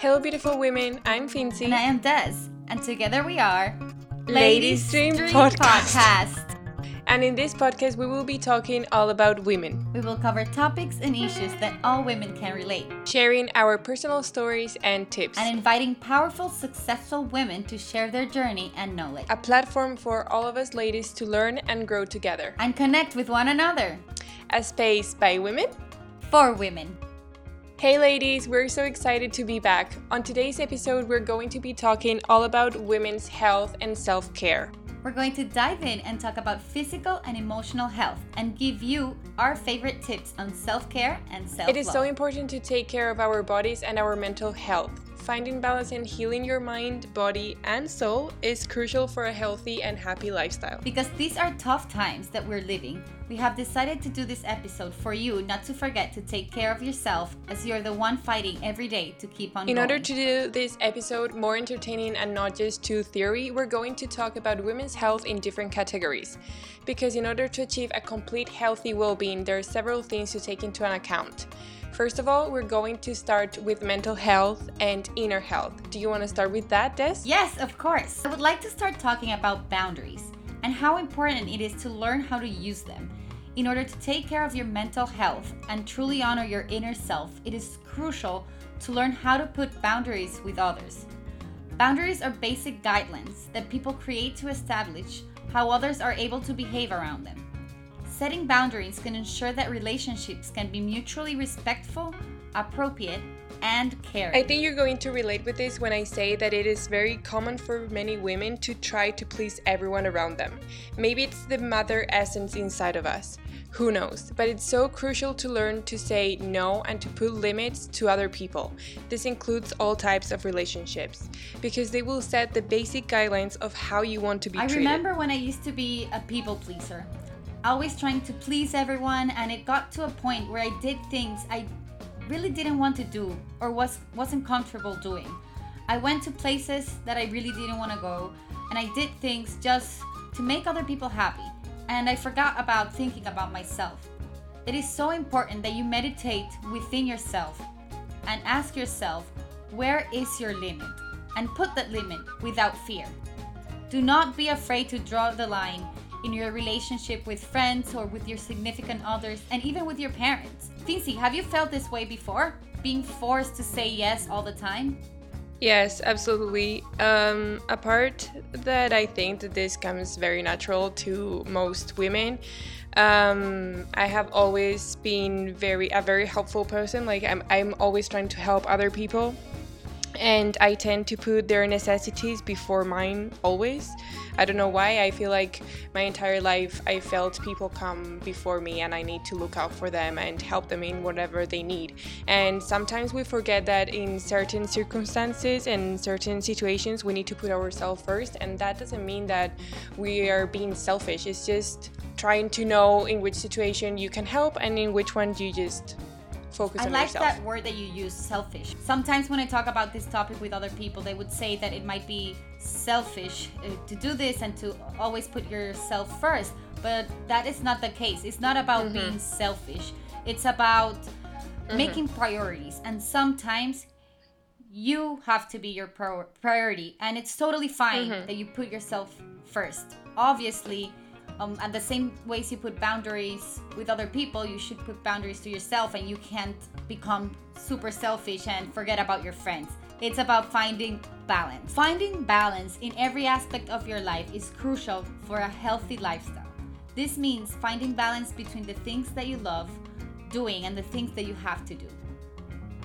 Hello, beautiful women. I'm Fincy. And I am Des. And together we are Ladies Dream, Podcast. Podcast. And in this podcast, we will be talking all about women. We will cover topics and issues that all women can relate, sharing our personal stories and tips, and inviting powerful, successful women to share their journey and knowledge. A platform for all of us ladies to learn and grow together and connect with one another. A space by women for women. Hey ladies, we're so excited to be back. On today's episode, we're going to be talking all about women's health and self care. We're going to dive in and talk about physical and emotional health and give you our favorite tips on self care and self love. It is so important to take care of our bodies and our mental health. Finding balance and healing your mind, body, and soul is crucial for a healthy and happy lifestyle. Because these are tough times that we're living, we have decided to do this episode for you not to forget to take care of yourself as you're the one fighting every day to keep on going. In going. order to do this episode more entertaining and not just too theory, we're going to talk about women's health in different categories. Because in order to achieve a complete healthy well-being, there are several things to take into account. First of all, we're going to start with mental health and inner health. Do you want to start with that, Des? Yes, of course. I would like to start talking about boundaries and how important it is to learn how to use them. In order to take care of your mental health and truly honor your inner self, it is crucial to learn how to put boundaries with others. Boundaries are basic guidelines that people create to establish how others are able to behave around them. Setting boundaries can ensure that relationships can be mutually respectful, appropriate, and caring. I think you're going to relate with this when I say that it is very common for many women to try to please everyone around them. Maybe it's the mother essence inside of us. Who knows? But it's so crucial to learn to say no and to put limits to other people. This includes all types of relationships because they will set the basic guidelines of how you want to be I treated. remember when I used to be a people pleaser, always trying to please everyone, and it got to a point where I did things I really didn't want to do or was wasn't comfortable doing. I went to places that I really didn't want to go, and I did things just to make other people happy and I forgot about thinking about myself. It is so important that you meditate within yourself and ask yourself, where is your limit? And put that limit without fear. Do not be afraid to draw the line in your relationship with friends or with your significant others and even with your parents. Fincy, have you felt this way before? Being forced to say yes all the time? Yes, absolutely. Um, a part that I think that this comes very natural to most women. Um, I have always been very a very helpful person. Like I'm, I'm always trying to help other people, and I tend to put their necessities before mine always. I don't know why. I feel like my entire life I felt people come before me and I need to look out for them and help them in whatever they need. And sometimes we forget that in certain circumstances and certain situations we need to put ourselves first and that doesn't mean that we are being selfish. It's just trying to know in which situation you can help and in which one you just focus I on like yourself. that word that you use, selfish. Sometimes when I talk about this topic with other people, they would say that it might be selfish uh, to do this and to always put yourself first. But that is not the case. It's not about mm-hmm. being selfish. It's about mm-hmm. making priorities. And sometimes you have to be your priority. And it's totally fine mm-hmm. that you put yourself first. Obviously, um, and the same ways you put boundaries with other people, you should put boundaries to yourself, and you can't become super selfish and forget about your friends. It's about finding balance. Finding balance in every aspect of your life is crucial for a healthy lifestyle. This means finding balance between the things that you love doing and the things that you have to do.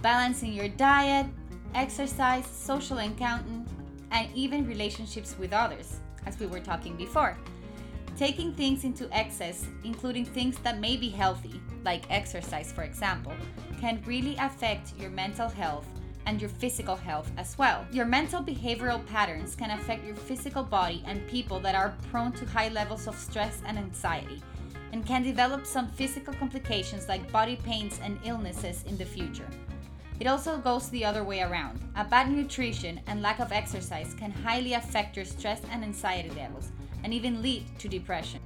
Balancing your diet, exercise, social encounter, and even relationships with others, as we were talking before. Taking things into excess, including things that may be healthy, like exercise for example, can really affect your mental health and your physical health as well. Your mental behavioral patterns can affect your physical body and people that are prone to high levels of stress and anxiety and can develop some physical complications like body pains and illnesses in the future. It also goes the other way around. A bad nutrition and lack of exercise can highly affect your stress and anxiety levels and even lead to depression.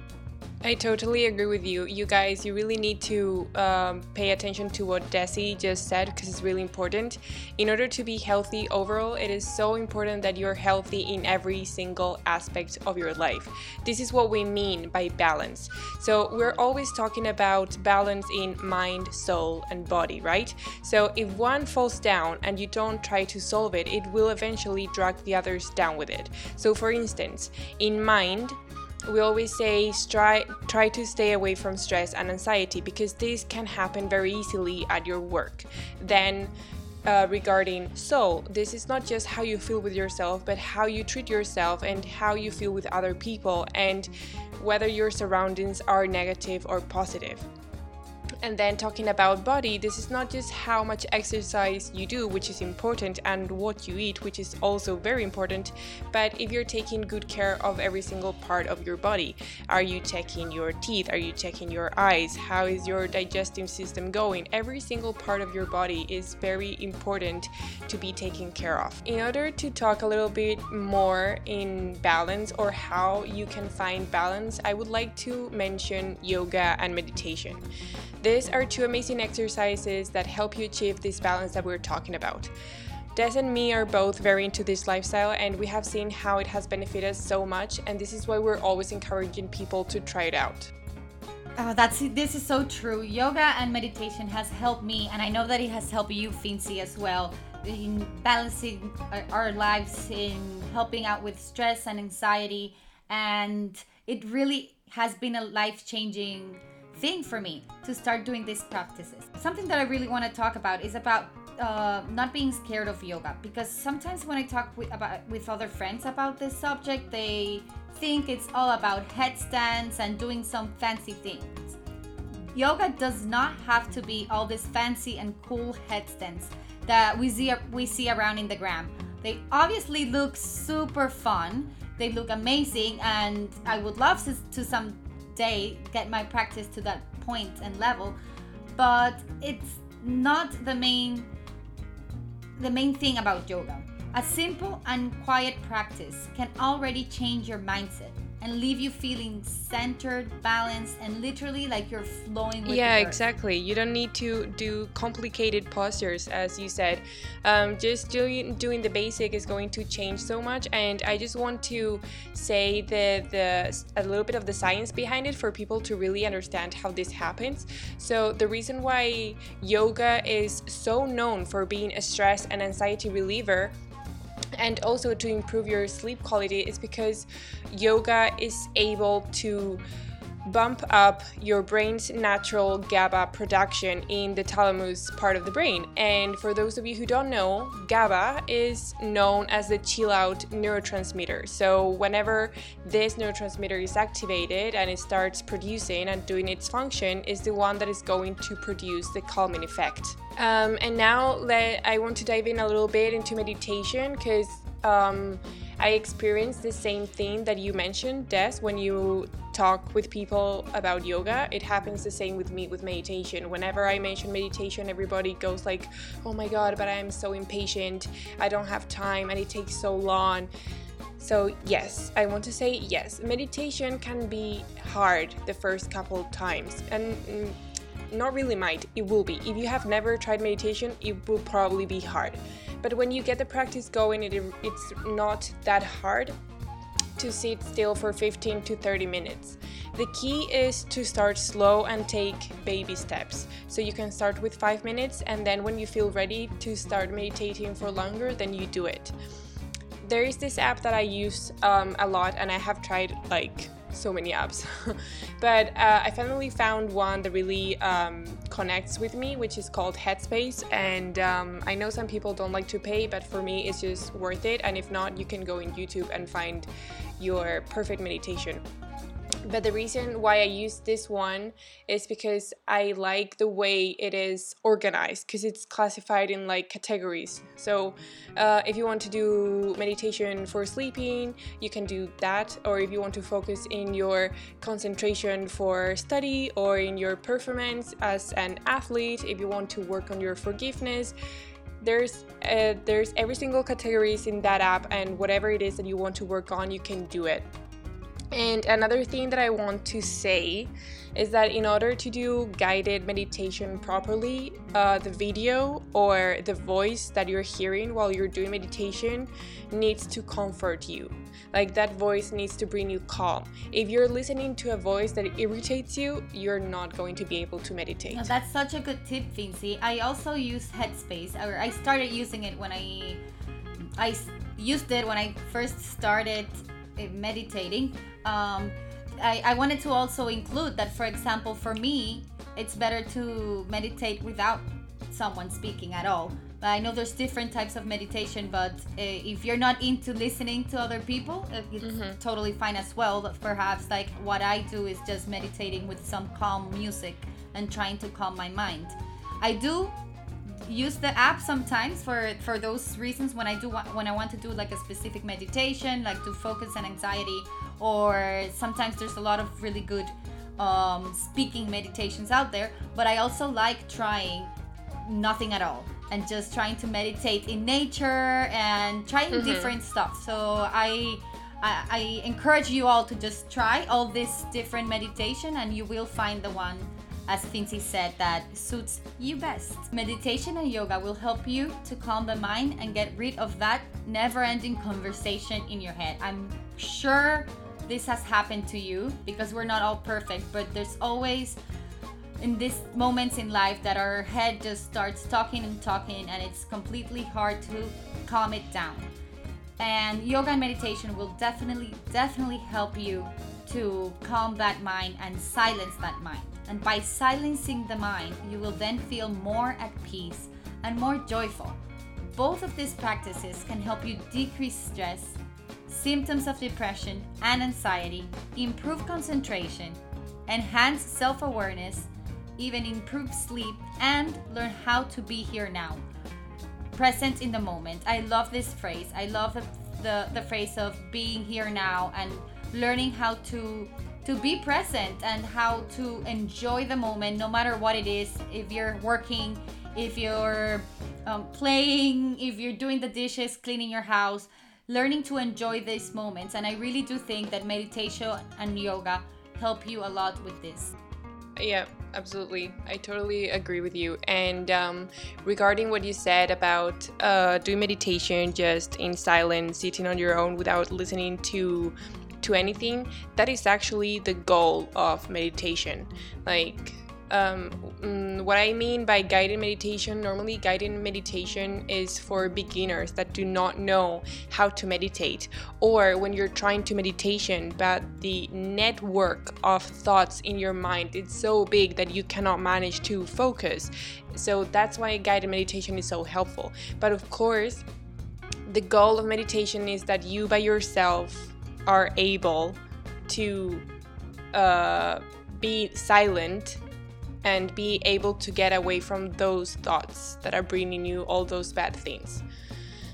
I totally agree with you. You guys, you really need to um, pay attention to what Desi just said because it's really important. In order to be healthy overall, it is so important that you're healthy in every single aspect of your life. This is what we mean by balance. So, we're always talking about balance in mind, soul, and body, right? So, if one falls down and you don't try to solve it, it will eventually drag the others down with it. So, for instance, in mind, we always say try try to stay away from stress and anxiety because this can happen very easily at your work. Then uh, regarding soul this is not just how you feel with yourself but how you treat yourself and how you feel with other people and whether your surroundings are negative or positive and then talking about body, this is not just how much exercise you do, which is important, and what you eat, which is also very important, but if you're taking good care of every single part of your body. Are you checking your teeth? Are you checking your eyes? How is your digestive system going? Every single part of your body is very important to be taken care of. In order to talk a little bit more in balance or how you can find balance, I would like to mention yoga and meditation. These are two amazing exercises that help you achieve this balance that we're talking about. Des and me are both very into this lifestyle, and we have seen how it has benefited us so much, and this is why we're always encouraging people to try it out. Oh, that's this is so true. Yoga and meditation has helped me, and I know that it has helped you, Fincy, as well, in balancing uh, our lives, in helping out with stress and anxiety, and it really has been a life changing thing for me to start doing these practices. Something that I really want to talk about is about uh, not being scared of yoga because sometimes when I talk with about with other friends about this subject, they think it's all about headstands and doing some fancy things. Yoga does not have to be all this fancy and cool headstands that we see we see around in the gram. They obviously look super fun. They look amazing, and I would love to, to some day get my practice to that point and level but it's not the main the main thing about yoga. A simple and quiet practice can already change your mindset and leave you feeling centered, balanced, and literally like you're flowing with Yeah, exactly. You don't need to do complicated postures, as you said. Um, just doing doing the basic is going to change so much. And I just want to say the the a little bit of the science behind it for people to really understand how this happens. So the reason why yoga is so known for being a stress and anxiety reliever and also to improve your sleep quality is because yoga is able to bump up your brain's natural GABA production in the thalamus part of the brain. And for those of you who don't know, GABA is known as the chill out neurotransmitter. So whenever this neurotransmitter is activated and it starts producing and doing its function, is the one that is going to produce the calming effect. Um, and now let, I want to dive in a little bit into meditation because um, I experienced the same thing that you mentioned, Des, when you talk with people about yoga. It happens the same with me with meditation. Whenever I mention meditation, everybody goes like, "Oh my god, but I am so impatient. I don't have time and it takes so long." So, yes, I want to say yes. Meditation can be hard the first couple times. And mm, not really might, it will be. If you have never tried meditation, it will probably be hard. But when you get the practice going, it, it's not that hard to sit still for 15 to 30 minutes. The key is to start slow and take baby steps. So you can start with 5 minutes and then when you feel ready to start meditating for longer, then you do it. There is this app that I use um, a lot and I have tried like so many apps. but uh, I finally found one that really um, connects with me, which is called Headspace. And um, I know some people don't like to pay, but for me, it's just worth it. And if not, you can go in YouTube and find your perfect meditation but the reason why I use this one is because I like the way it is organized because it's classified in like categories. So, uh, if you want to do meditation for sleeping, you can do that, or if you want to focus in your concentration for study or in your performance as an athlete, if you want to work on your forgiveness, there's uh, there's every single categories in that app and whatever it is that you want to work on you can do it. And another thing that I want to say is that in order to do guided meditation properly, uh, the video or the voice that you're hearing while you're doing meditation needs to comfort you. Like that voice needs to bring you calm. If you're listening to a voice that irritates you, you're not going to be able to meditate. That's such a good tip, Fincy. I also use Headspace, or I started using it when I I used it when I first started eh, meditating. Um, I, I wanted to also include that, for example, for me, it's better to meditate without someone speaking at all. I know there's different types of meditation, but uh, if you're not into listening to other people, uh, it's mm-hmm. totally fine as well. But perhaps, like what I do is just meditating with some calm music and trying to calm my mind. I do use the app sometimes for for those reasons when I do when I want to do like a specific meditation, like to focus on anxiety or sometimes there's a lot of really good um, speaking meditations out there. But I also like trying nothing at all and just trying to meditate in nature and trying mm-hmm. different stuff. So I, I, I encourage you all to just try all this different meditation and you will find the one as Fincy said, that suits you best. Meditation and yoga will help you to calm the mind and get rid of that never ending conversation in your head. I'm sure this has happened to you because we're not all perfect, but there's always in these moments in life that our head just starts talking and talking and it's completely hard to calm it down. And yoga and meditation will definitely definitely help you to calm that mind and silence that mind. And by silencing the mind, you will then feel more at peace and more joyful. Both of these practices can help you decrease stress symptoms of depression and anxiety, improve concentration, enhance self awareness, even improve sleep, and learn how to be here now. Present in the moment. I love this phrase. I love the, the, the phrase of being here now and learning how to to be present and how to enjoy the moment no matter what it is if you're working if you're um, playing if you're doing the dishes cleaning your house learning to enjoy these moments. And I really do think that meditation and yoga help you a lot with this. Yeah, absolutely. I totally agree with you. And um, regarding what you said about uh, doing meditation just in silence, sitting on your own without listening to to anything, that is actually the goal of meditation. Like um, mm, what I mean by guided meditation, normally guided meditation is for beginners that do not know how to meditate, or when you're trying to meditation, but the network of thoughts in your mind is so big that you cannot manage to focus. So that's why guided meditation is so helpful. But of course, the goal of meditation is that you by yourself are able to uh, be silent and be able to get away from those thoughts that are bringing you all those bad things.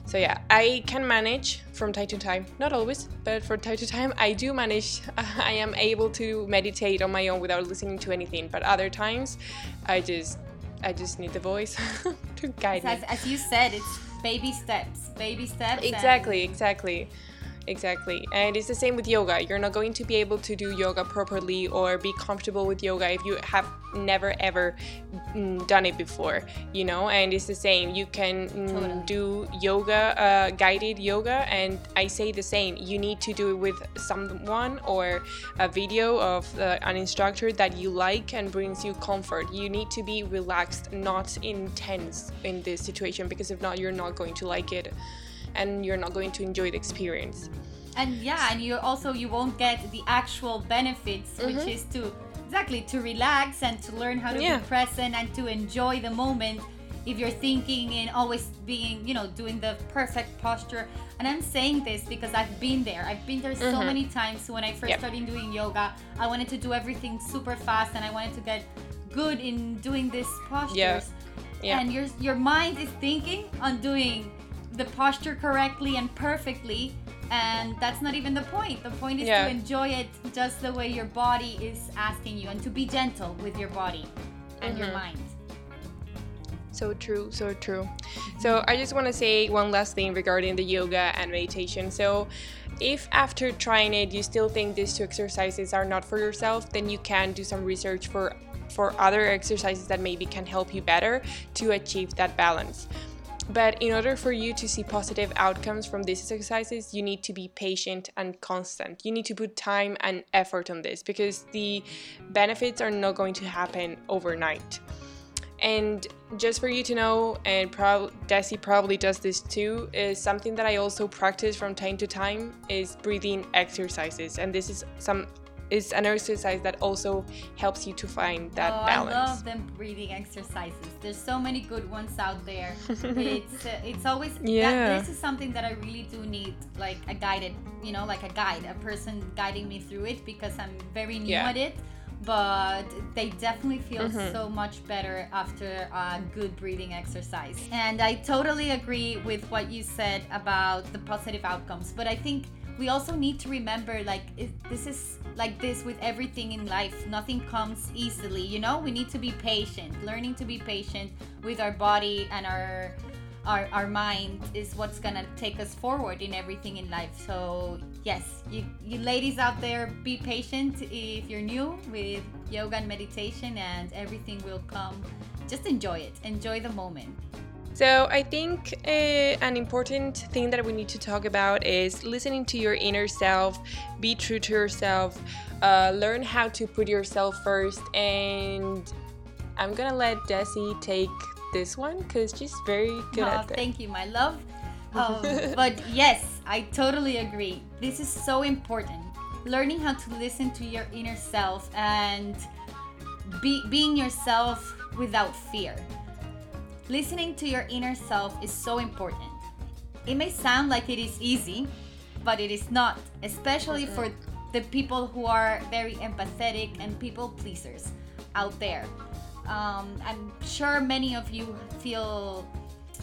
So yeah, I can manage from time to time, not always, but from time to time I do manage. I am able to meditate on my own without listening to anything, but other times I just I just need the voice to guide as, me. As you said, it's baby steps, baby steps. Exactly, exactly. Exactly. And it's the same with yoga. You're not going to be able to do yoga properly or be comfortable with yoga if you have never ever mm, done it before, you know? And it's the same. You can mm, totally. do yoga, uh, guided yoga, and I say the same. You need to do it with someone or a video of uh, an instructor that you like and brings you comfort. You need to be relaxed, not intense in this situation because if not, you're not going to like it and you're not going to enjoy the experience and yeah and you also you won't get the actual benefits mm-hmm. which is to exactly to relax and to learn how to yeah. be present and to enjoy the moment if you're thinking and always being you know doing the perfect posture and i'm saying this because i've been there i've been there mm-hmm. so many times when i first yep. started doing yoga i wanted to do everything super fast and i wanted to get good in doing these postures yeah. Yeah. and your your mind is thinking on doing the posture correctly and perfectly and that's not even the point the point is yeah. to enjoy it just the way your body is asking you and to be gentle with your body and mm-hmm. your mind So true, so true. So I just want to say one last thing regarding the yoga and meditation. So if after trying it you still think these two exercises are not for yourself, then you can do some research for for other exercises that maybe can help you better to achieve that balance. But in order for you to see positive outcomes from these exercises, you need to be patient and constant. You need to put time and effort on this because the benefits are not going to happen overnight. And just for you to know, and prob- Desi probably does this too, is something that I also practice from time to time is breathing exercises. And this is some is an exercise that also helps you to find that oh, balance. I love them breathing exercises. There's so many good ones out there. it's uh, it's always yeah. That, this is something that I really do need, like a guided, you know, like a guide, a person guiding me through it because I'm very new Yeah. at it. But they definitely feel Mhm. so much better after a good breathing exercise. And I totally agree with what you said about the positive outcomes. But I think we also need to remember like this is like this with everything in life nothing comes easily you know? We need to be patient. Learning to be patient with our body and our our, our mind is what's gonna take us forward in everything in life. So yes you, you ladies out there be patient if you're new with yoga and meditation and everything will come. Just enjoy it. Enjoy the moment So I think uh, an important thing that we need to talk about is listening to your inner self, be true to yourself, uh, learn how to put yourself first, and I'm gonna let Desi take this one because she's very good Oh, at that. thank you, my love. Um, but yes, I totally agree. This is so important. Learning how to listen to your inner self and be, being yourself without fear. Listening to your inner self is so important. It may sound like it is easy, but it is not, especially for the people who are very empathetic and people pleasers out there. Um, I'm sure many of you feel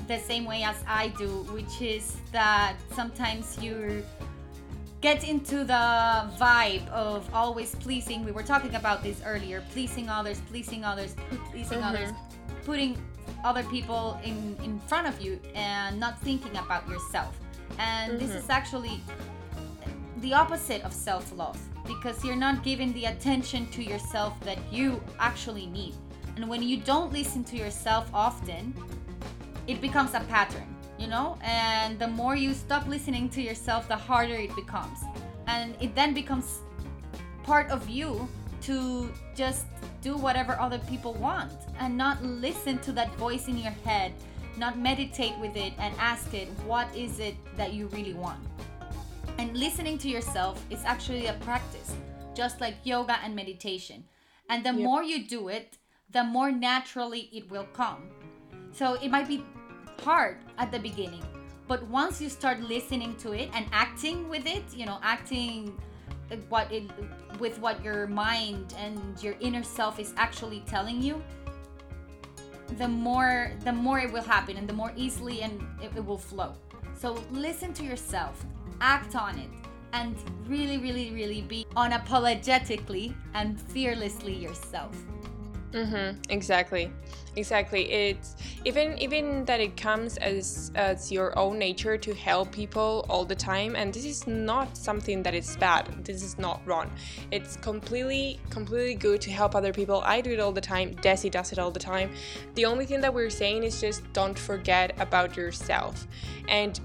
the same way as I do, which is that sometimes you get into the vibe of always pleasing. We were talking about this earlier pleasing others, pleasing others, pleasing Mhm. others, putting other people in, in front of you and not thinking about yourself. And this is mm-hmm. actually the opposite of self love because you're not giving the attention to yourself that you actually need. And when you don't listen to yourself often, it becomes a pattern, you know? And the more you stop listening to yourself, the harder it becomes. And it then becomes part of you to just do whatever other people want and not listen to that voice in your head, not meditate with it and ask it, what is it that you really want? And listening to yourself is actually a practice, just like yoga and meditation. And the Yep. more you do it, the more naturally it will come. So it might be hard at the beginning, but once you start listening to it and acting with it, you know, acting what it with what your mind and your inner self is actually telling you, the more the more it will happen and the more easily and it, it will flow. So listen to yourself, act on it, and really, really, really be unapologetically and fearlessly yourself. Mm-hmm. Exactly. Exactly. It's even even that it comes as as your own nature to help people all the time, and this is not something that is bad. This is not wrong. It's completely completely good to help other people. I do it all the time. Desi does it all the time. The only thing that we're saying is just don't forget about yourself, and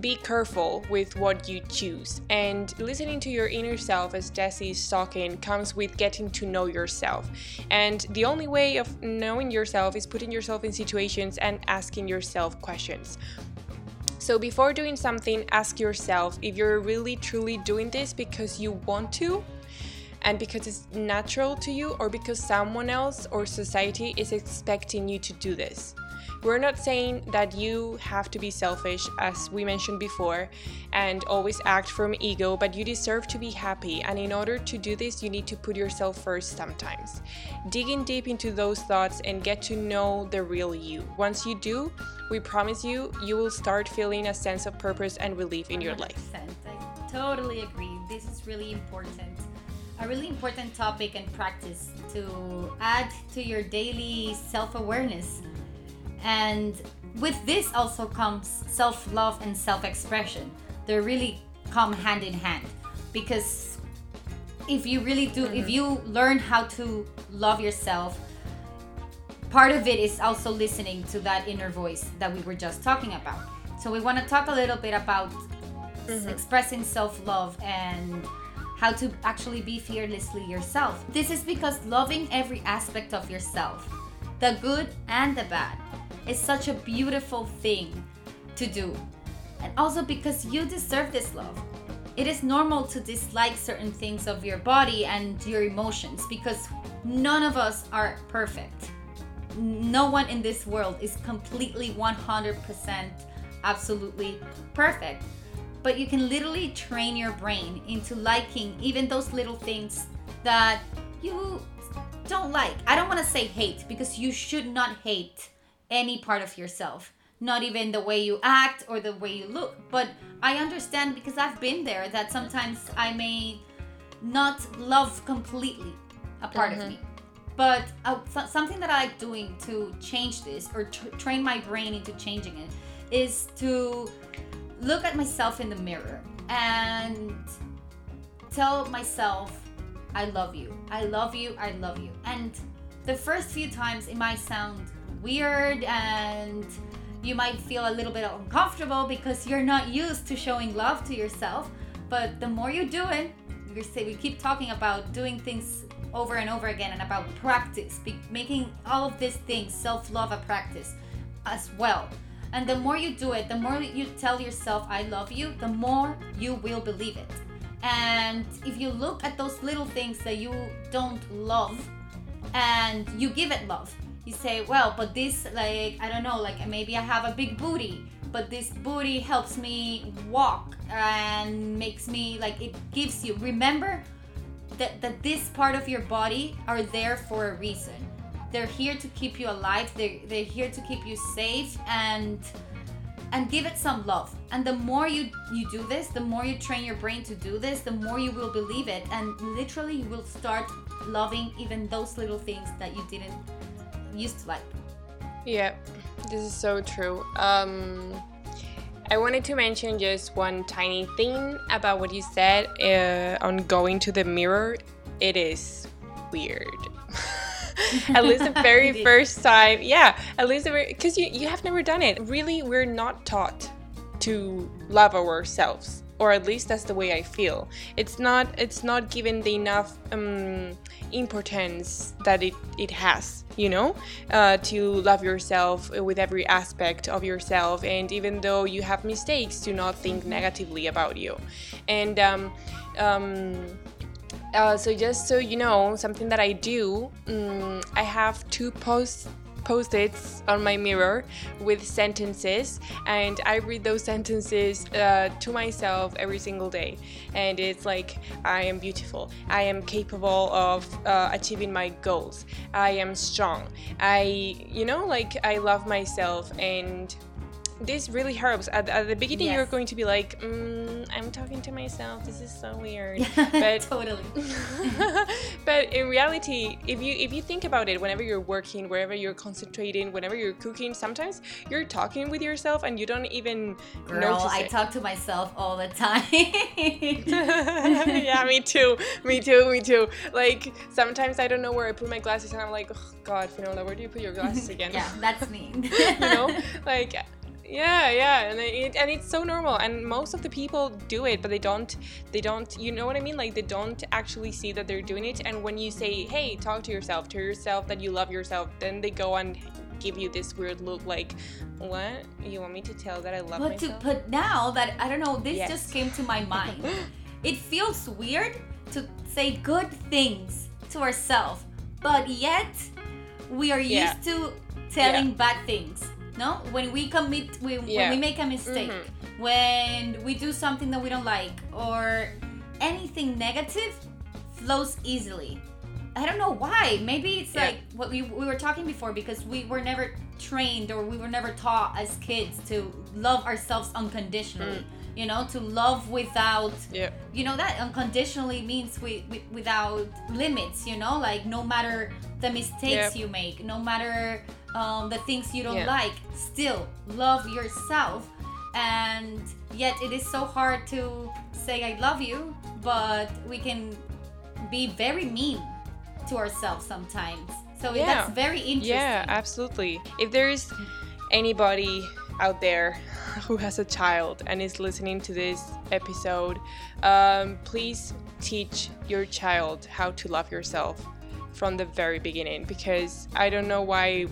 be careful with what you choose. And listening to your inner self, as Desi is talking, comes with getting to know yourself. And the only way of knowing yourself is putting yourself in situations and asking yourself questions. So before doing something, ask yourself if you're really truly doing this because you want to and because it's natural to you or because someone else or society is expecting you to do this. We're not saying that you have to be selfish, as we mentioned before, and always act from ego, but you deserve to be happy. And in order to do this, you need to put yourself first sometimes. Digging deep into those thoughts and get to know the real you. Once you do, we promise you, you will start feeling a sense of purpose and relief in your life. I totally agree. This is really important. A really important topic and practice to add to your daily self awareness. And with this also comes self love and self expression. They really come hand in hand because if you really do, if mm-hmm. you learn how to love yourself, part of it is also listening to that inner voice that we were just talking about. So we want to talk a little bit about mm-hmm. expressing self-love and how to actually be fearlessly yourself. This is because loving every aspect of yourself, the good and the bad, is such a beautiful thing to do. And also because you deserve this love. It is normal to dislike certain things of your body and your emotions because none of us are perfect no one in this world is completely 100% absolutely perfect. But you can literally train your brain into liking even those little things that you don't like. I don't want to say hate because you should not hate any part of yourself, not even the way you act or the way you look. But I understand because I've been there that sometimes I may not love completely a part of me but uh, so- something that I like doing to change this or tr- train my brain into changing it is to look at myself in the mirror and tell myself, I love you. I love you. I love you. And the first few times it might sound weird and you might feel a little bit uncomfortable because you're not used to showing love to yourself. But the more you do it, we say we keep talking about doing things over and over again and about practice, making all of these things self-love a practice as well. And the more you do it, the more you tell yourself I love you, the more you will believe it. And if you look at those little things that you don't love and you give it love, you say, well, but this, like, I don't know, like maybe I have a big booty, but this booty helps me walk and makes me, like, it gives you, remember that, that this part of your body are there for a reason. They're here to keep you alive, they're, they're here to keep you safe and and give it some love and the more you you do this the more you train your brain to do this the more you will believe it and literally you will start loving even those little things that you didn't used to like Yeah, this is so true. Um, I wanted to mention just one tiny thing about what you said uh, on going to the mirror. It is weird. at least the very first time, yeah. At least because you you have never done it. Really, we're not taught to love ourselves or at least that's the way i feel. It's not it's not given the enough um, importance that it, it has you know? Uh, to love yourself with every aspect of yourself and even though you have mistakes do not think negatively about you. And um, um, uh, so just so you know, something that I do, um, I have two post post-its on my mirror with sentences and i read those sentences uh, to myself every single day. And it's like i am beautiful. I am capable of uh, achieving my goals. I am strong. I you know like i love myself and this really helps at, at the beginning you're going to be like mm, i'm talking to myself this is so weird but totally but in reality if you if you think about it whenever you're working wherever you're concentrating whenever you're cooking sometimes you're talking with yourself and you don't even girl notice i it. talk to myself all the time yeah, me too. Me too. Me too. Like sometimes I don't know where I put my glasses, and I'm like, oh, God, Finola, where do you put your glasses again? yeah that's me you know, like, yeah, yeah, and it, and it's so normal, and most of the people do it, but they don't, they don't, you know what I mean? Like they don't actually see that they're doing it, and when you say, hey, talk to yourself, tell yourself that you love yourself, then they go and give you this weird look, like, what? You want me to tell that I love but to myself? but now that i don't know this Yes. just came to my mind it feels weird to say good things to ourselves but yet we are Yeah. used to telling bad things no when we commit we, when we make a mistake mm-hmm. when we do something that we don't like or anything negative flows easily I don't know why. Maybe it's Yeah. like what we, we were talking before because we were never trained or we were never taught as kids to love ourselves unconditionally. Mm. You know, to love without, yeah. you know, that unconditionally means we, we, without limits, you know, like no matter the mistakes Yeah. you make, no matter um, the things you don't Yeah. like still love yourself and yet it is so hard to say i love you but we can be very mean to ourselves sometimes so that's very interesting Yeah, absolutely. If there's anybody out there who has a child and is listening to this episode, um, please teach your child how to love yourself from the very beginning because I don't know why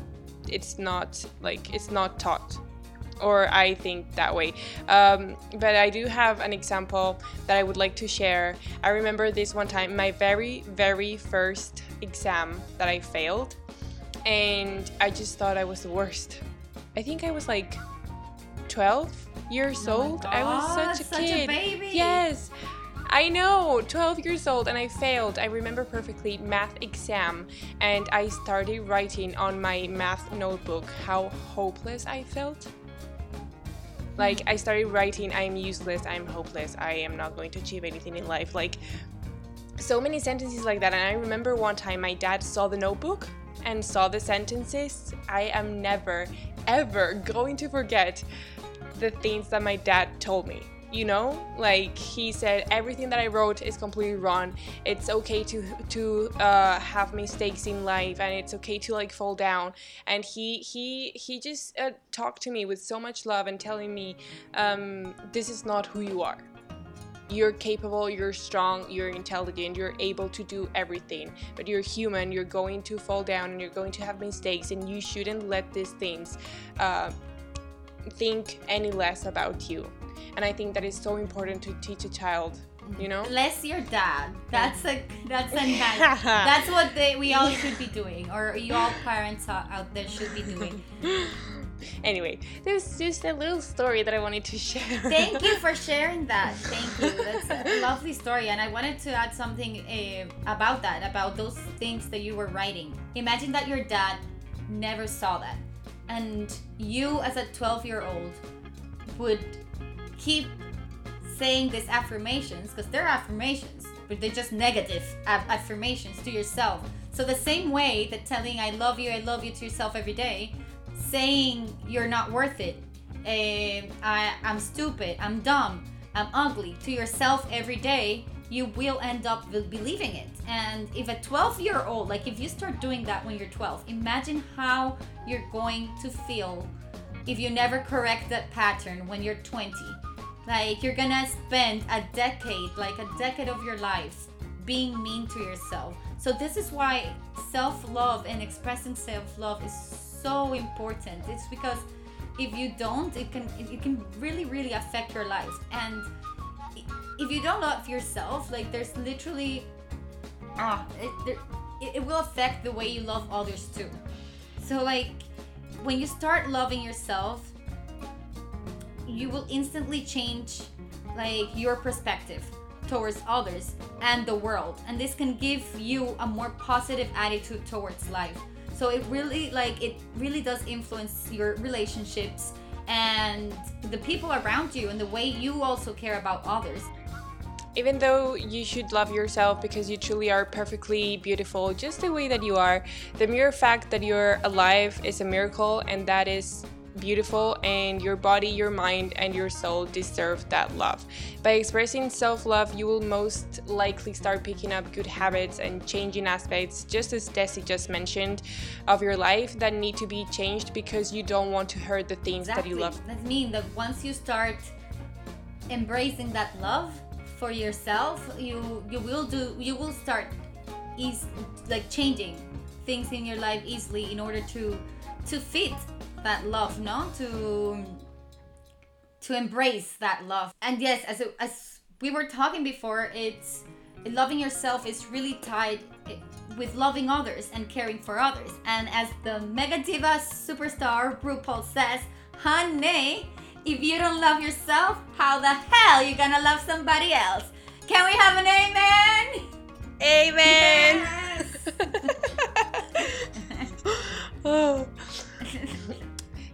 it's not like it's not taught or I think that way. Um, but I do have an example that I would like to share. I remember this one time, my very, very first exam that I failed, and I just thought I was the worst. I think I was like 12 years Oh old. I was such a such a kid. baby. Yes. I know, 12 years old, and I failed. I remember perfectly math exam, and I started writing on my math notebook how hopeless I felt. Like, I started writing, I'm useless, I'm hopeless, I am not going to achieve anything in life. Like, so many sentences like that. And I remember one time my dad saw the notebook and saw the sentences. I am never, ever going to forget the things that my dad told me. You know, like he said, everything that I wrote is completely wrong. It's okay to to uh, have mistakes in life, and it's okay to like fall down. And he he he just uh, talked to me with so much love and telling me, um, this is not who you are you're capable, you're strong, you're intelligent, you're able to do everything. But you're human, you're going to fall down and you're going to have mistakes, and you shouldn't let these things uh, think any less about you. And I think that is so important to teach a child, you know? less your dad that's a that's a nice that's what they, we all should be doing or you all parents out out there should be doing Anyway, there's just a little story that I wanted to share. Thank you for sharing that. Thank you. That's a lovely story. And I wanted to add something uh, about that, about those things that you were writing. Imagine that your dad never saw that. And you, as a 12 year old, would keep saying these affirmations, because they're affirmations, but they're just negative affirmations to yourself. So, the same way that telling I love you, I love you to yourself every day, saying you're not worth it, eh, I, I'm stupid, I'm dumb, I'm ugly to yourself every day, you will end up believing it. And if a 12 year old, like if you start doing that when you're 12, imagine how you're going to feel if you never correct that pattern when you're 20. Like you're gonna spend a decade, like a decade of your life, being mean to yourself. So this is why self-love and expressing self-love is so important. It's because if you don't, it can it can really really affect your life. And if you don't love yourself, like there's literally ah, it, there, it, it will affect the way you love others too. So like when you start loving yourself, you will instantly change like your perspective towards others and the world and this can give you a more positive attitude towards life so it really like it really does influence your relationships and the people around you and the way you also care about others. Even though you should love yourself because you truly are perfectly beautiful just the way that you are, the mere fact that you're alive is a miracle and that is beautiful and your body, your mind and your soul deserve that love. By expressing self-love, you will most likely start picking up good habits and changing aspects just as Desi just mentioned of your life that need to be changed because you don't want to hurt the things that you love. That means that once you start embracing that love for yourself, you you will do you will start is like changing things in your life easily in order to to fit that love, no? To to embrace that love. And yes, as as we were talking before, it's loving yourself is really tied eh, with loving others and caring for others. And as the mega diva superstar RuPaul says, honey, if you don't love yourself, how the hell you gonna love somebody else? Can we have an amen? Amen. Yes. Oh.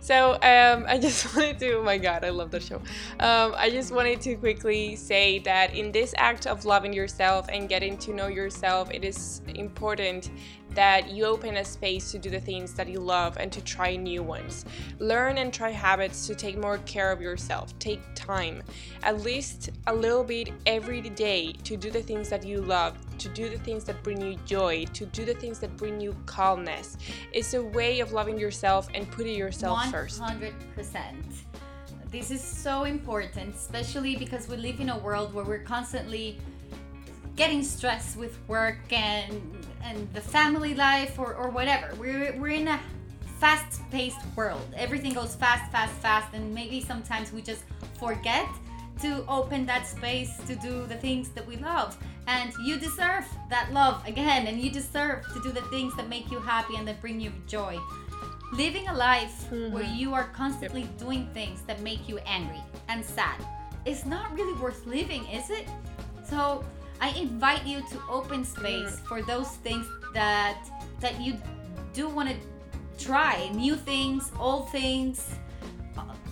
So um, I just wanted to, oh my God, I love that show. Um, I just wanted to quickly say that in this act of loving yourself and getting to know yourself, it is important that you open a space to do the things that you love and to try new ones. Learn and try habits to take more care of yourself. Take time, at least a little bit every day, to do the things that you love, to do the things that bring you joy, to do the things that bring you calmness. It's a way of loving yourself and putting yourself 100%. first. 100%. This is so important, especially because we live in a world where we're constantly getting stressed with work and and the family life or, or whatever. We're, we're in a fast paced world. Everything goes fast, fast, fast, and maybe sometimes we just forget to open that space to do the things that we love. And you deserve that love again, and you deserve to do the things that make you happy and that bring you joy. Living a life mm-hmm. where you are constantly yep. doing things that make you angry and sad is not really worth living, is it? So I invite you to open space mm. for those things that that you do want to try, new things, old things.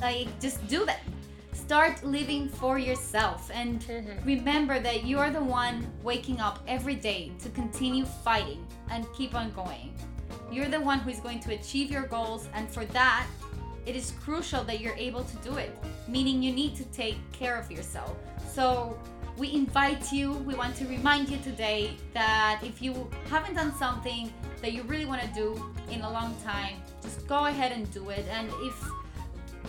Like just do that. Start living for yourself and mm-hmm. remember that you are the one waking up every day to continue fighting and keep on going. You're the one who is going to achieve your goals, and for that, it is crucial that you're able to do it, meaning you need to take care of yourself. So, we invite you, we want to remind you today that if you haven't done something that you really want to do in a long time, just go ahead and do it. And if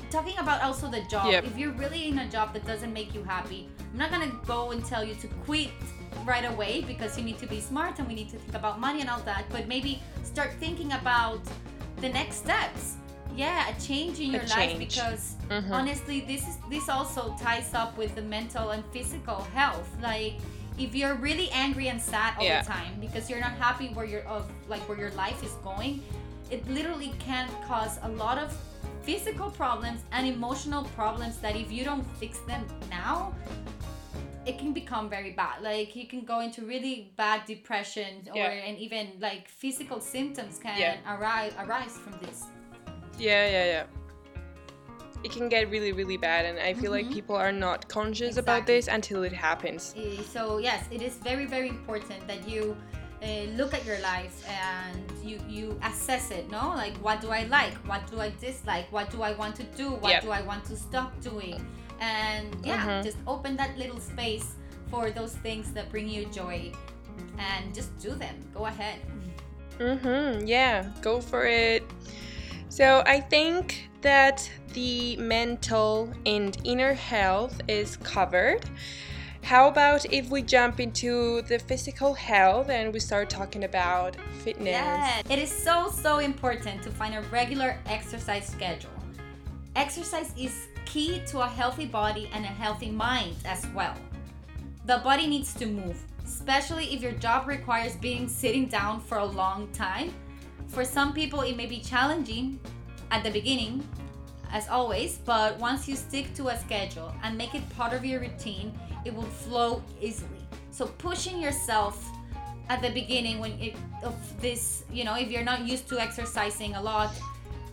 talking about also the job, yep. if you're really in a job that doesn't make you happy, I'm not gonna go and tell you to quit right away because you need to be smart and we need to think about money and all that, but maybe start thinking about the next steps yeah a change in your a life change. because mm-hmm. honestly this is this also ties up with the mental and physical health like if you're really angry and sad all yeah. the time because you're not happy where you're of like where your life is going it literally can cause a lot of physical problems and emotional problems that if you don't fix them now it can become very bad like you can go into really bad depression or yeah. and even like physical symptoms can yeah. arise arise from this yeah, yeah, yeah. It can get really, really bad, and I feel mm-hmm. like people are not conscious exactly. about this until it happens. Eh, so yes, it is very, very important that you uh, look at your life and you you assess it. No, like what do I like? What do I dislike? What do I want to do? What yep. do I want to stop doing? And yeah, mm-hmm. just open that little space for those things that bring you joy, and just do them. Go ahead. Mhm. Yeah, go for it. So I think that the mental and inner health is covered. How about if we jump into the physical health and we start talking about fitness? Yeah, it is so, so important to find a regular exercise schedule. Exercise is key to a healthy body and a healthy mind as well. The body needs to move, especially if your job requires being sitting down for a long time for some people, it may be challenging at the beginning, as always, but once you stick to a schedule and make it part of your routine, it will flow easily. So, pushing yourself at the beginning when it, of this, you know, if you're not used to exercising a lot,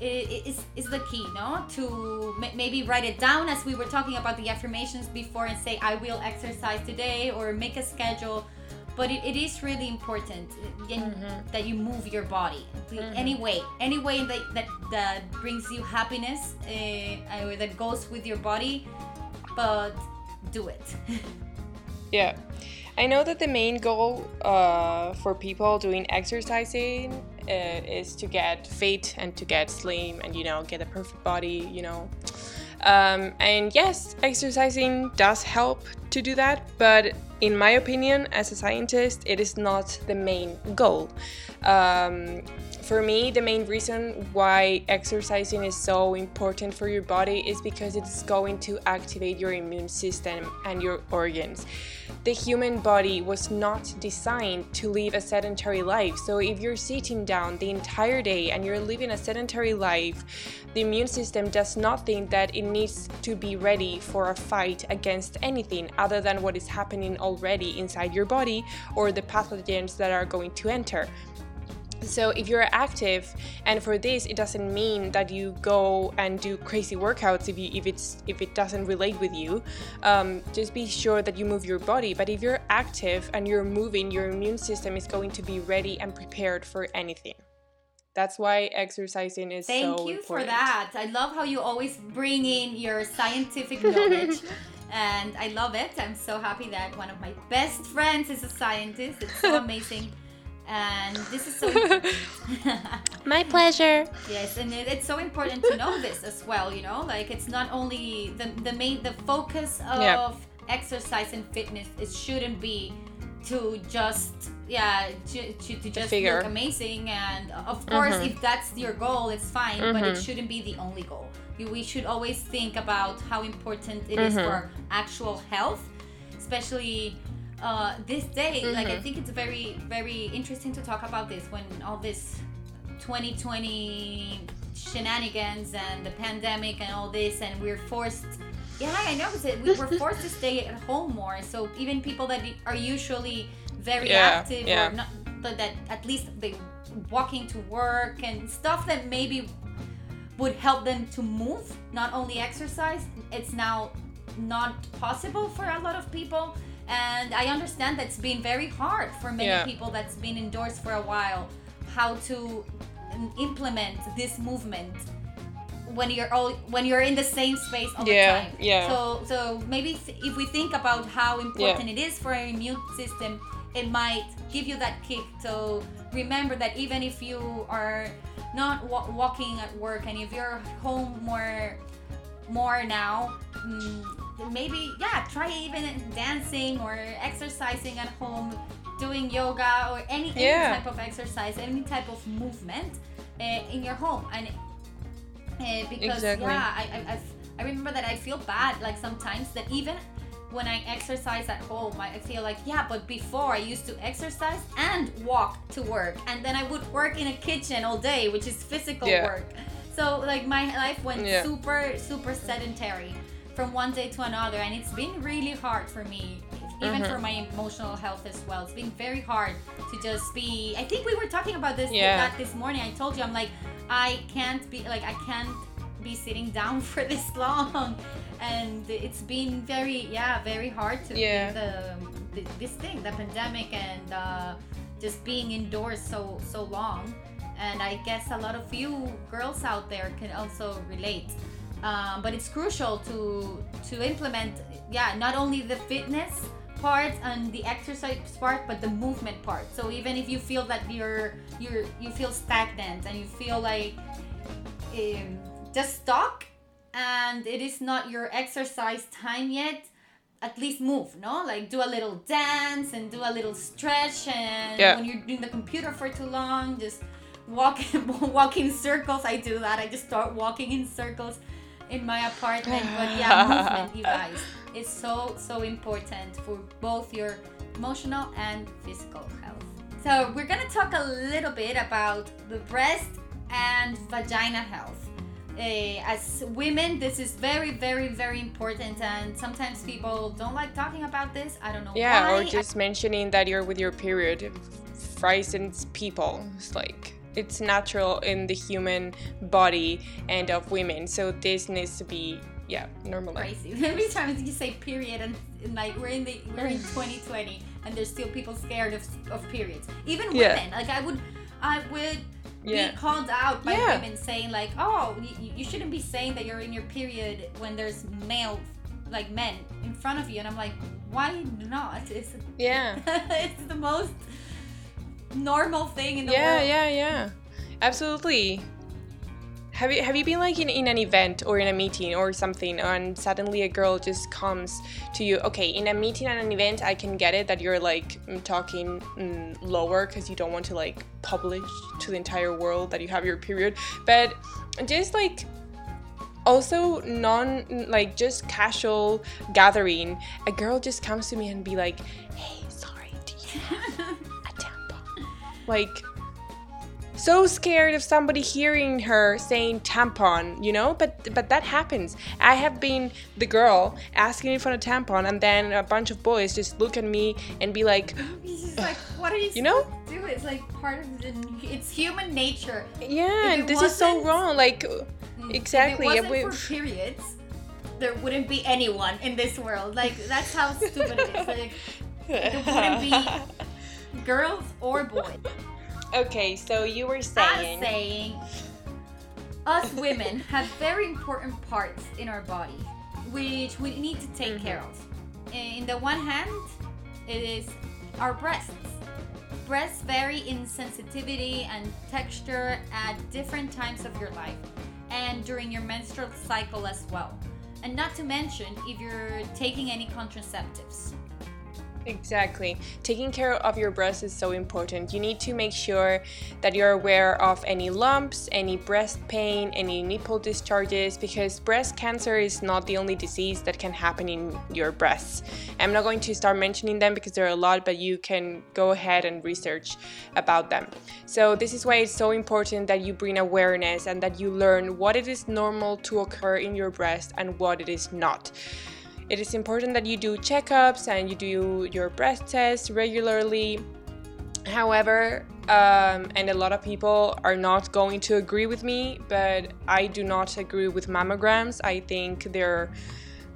it the key, no? To maybe write it down as we were talking about the affirmations before and say, I will exercise today, or make a schedule but it, it is really important mm-hmm. that you move your body mm-hmm. any way any way that, that, that brings you happiness uh, that goes with your body but do it yeah i know that the main goal uh, for people doing exercising uh, is to get fit and to get slim and you know get a perfect body you know um, and yes, exercising does help to do that, but in my opinion, as a scientist, it is not the main goal. Um, for me, the main reason why exercising is so important for your body is because it's going to activate your immune system and your organs. The human body was not designed to live a sedentary life. So, if you're sitting down the entire day and you're living a sedentary life, the immune system does not think that it needs to be ready for a fight against anything other than what is happening already inside your body or the pathogens that are going to enter. So if you're active, and for this, it doesn't mean that you go and do crazy workouts if you if it's if it doesn't relate with you. Um, just be sure that you move your body. But if you're active and you're moving, your immune system is going to be ready and prepared for anything. That's why exercising is so important. Thank so you important. for that. I love how you always bring in your scientific knowledge. and I love it. I'm so happy that one of my best friends is a scientist. It's so amazing. And this is so My pleasure. Yes, and it, it's so important to know this as well, you know? Like it's not only the the main the focus of Yeah. exercise and fitness it shouldn't be to just yeah to, to, to just figure. look amazing and of course Mhm. if that's your goal it's fine but it Mhm. shouldn't be the only goal we should always think about how important it is Mhm. for actual health especially uh, this day like i Mhm. think it's very very interesting to talk about this when all this 2020 shenanigans and the pandemic and all this and we're forced yeah i know we were forced to stay at home more so even people that are usually very Yeah, active yeah. or not but that at least they walking to work and stuff that maybe would help them to move not only exercise it's now not possible for a lot of people and i understand that's been very hard for many Yeah. people that's been indoors for a while how to implement this movement when you're all when you're in the same space all Yeah, the time yeah. so so maybe if we think about how important it is for our immune system it might give you that kick to remember that even if you are not wa- walking at work and if you're home more more now mm, maybe yeah try even dancing or exercising at home doing yoga or any, any Yeah. type of exercise any type of movement uh, in your home and uh, because Exactly. yeah I, I, I've, I remember that i feel bad like sometimes that even when i exercise at home i feel like yeah but before i used to exercise and walk to work and then i would work in a kitchen all day which is physical Yeah. work so like my life went Yeah. super super sedentary from one day to another and it's been really hard for me even Mhm. for my emotional health as well it's been very hard to just be i think we were talking about this Yeah. that this morning i told you i'm like i can't be like i can't be sitting down for this long and it's been very yeah very hard to Yeah. the, the this thing the pandemic and uh, just being indoors so so long and i guess a lot of you girls out there can also relate um, but it's crucial to to implement yeah not only the fitness part and the exercise part but the movement part. So even if you feel that you're you're you feel stagnant and you feel like um, just stuck and it is not your exercise time yet at least move no? Like do a little dance and do a little stretch and Yeah. when you're doing the computer for too long just walk walk in circles. I do that. I just start walking in circles in my apartment but yeah movement you guys is so so important for both your emotional and physical health. So we're gonna talk a little bit about the breast and vagina health. Eh, as women this is very very very important and sometimes people don't like talking about this. I don't know Yeah, why. or just mentioning that you're with your period frightens people. It's like it's natural in the human body and of women, so this needs to be yeah normalized. crazy. Every time you say period, and, and like we're in the we're in 2020, and there's still people scared of, of periods. Even Yeah. women, like I would, I would Yeah. be called out by Yeah. women saying like, oh, you, you shouldn't be saying that you're in your period when there's male, like men, in front of you, and I'm like, why not? It's Yeah. it's the most normal thing in the Yeah, world. yeah, yeah. Yeah. Absolutely. Have you have you been like in, in an event or in a meeting or something and suddenly a girl just comes to you okay in a meeting and an event I can get it that you're like mm, talking mm, lower because you don't want to like publish to the entire world that you have your period but just like also non like just casual gathering a girl just comes to me and be like hey sorry do you have like so scared of somebody hearing her saying tampon, you know? But but that happens. I have been the girl asking for a tampon and then a bunch of boys just look at me and be like like what are you You know? do? It's like part of the it's human nature. Yeah, and this is so wrong. Like exactly. If it wasn't for periods, there wouldn't be anyone in this world. Like that's how stupid it is. Like there wouldn't be girls or boys. Okay, so you were saying. I'm saying us women have very important parts in our body which we need to take mm-hmm. care of. In the one hand, it is our breasts. Breasts vary in sensitivity and texture at different times of your life and during your menstrual cycle as well. And not to mention if you're taking any contraceptives. Exactly. Taking care of your breasts is so important. You need to make sure that you're aware of any lumps, any breast pain, any nipple discharges, because breast cancer is not the only disease that can happen in your breasts. I'm not going to start mentioning them because there are a lot, but you can go ahead and research about them. So, this is why it's so important that you bring awareness and that you learn what it is normal to occur in your breast and what it is not. It is important that you do checkups and you do your breast tests regularly. However, um, and a lot of people are not going to agree with me, but I do not agree with mammograms. I think they're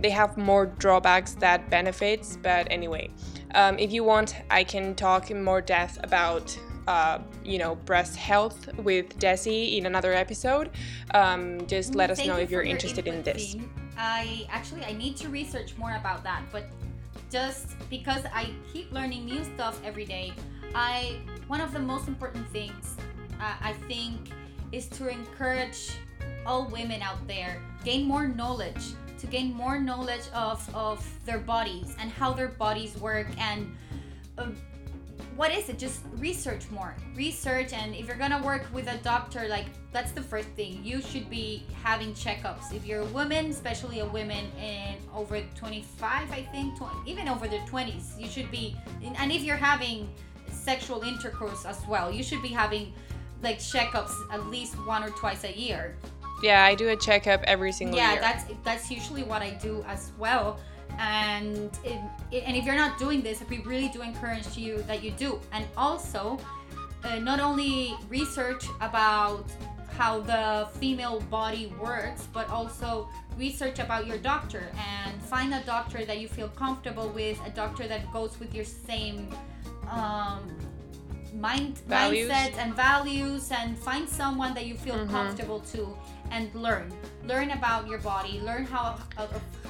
they have more drawbacks than benefits. But anyway, um, if you want, I can talk in more depth about uh, you know breast health with Desi in another episode. Um, just let us Thank know if you're interested in this. I actually I need to research more about that, but just because I keep learning new stuff every day, I one of the most important things uh, I think is to encourage all women out there gain more knowledge to gain more knowledge of of their bodies and how their bodies work and uh, what is it? Just research more. Research and if you're gonna work with a doctor like that's the first thing. You should be having checkups. If you're a woman especially a woman in over 25 i think 20, even over their 20s you should be and if you're having sexual intercourse as well you should be having like checkups at least one or twice a year. Yeah i do a checkup every single yeah, year. yeah that's that's usually what i do as well and it, it, and if you're not doing this we really do encourage you that you do and also uh, not only research about how the female body works but also research about your doctor and find a doctor that you feel comfortable with a doctor that goes with your same um, mind values. mindset and values and find someone that you feel mm-hmm. comfortable to and learn learn about your body learn how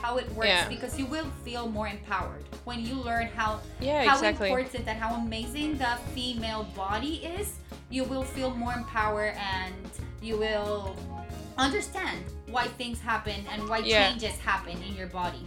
how it works yeah. because you will feel more empowered when you learn how yeah, how exactly. important and how amazing the female body is you will feel more empowered and you will understand why things happen and why yeah. changes happen in your body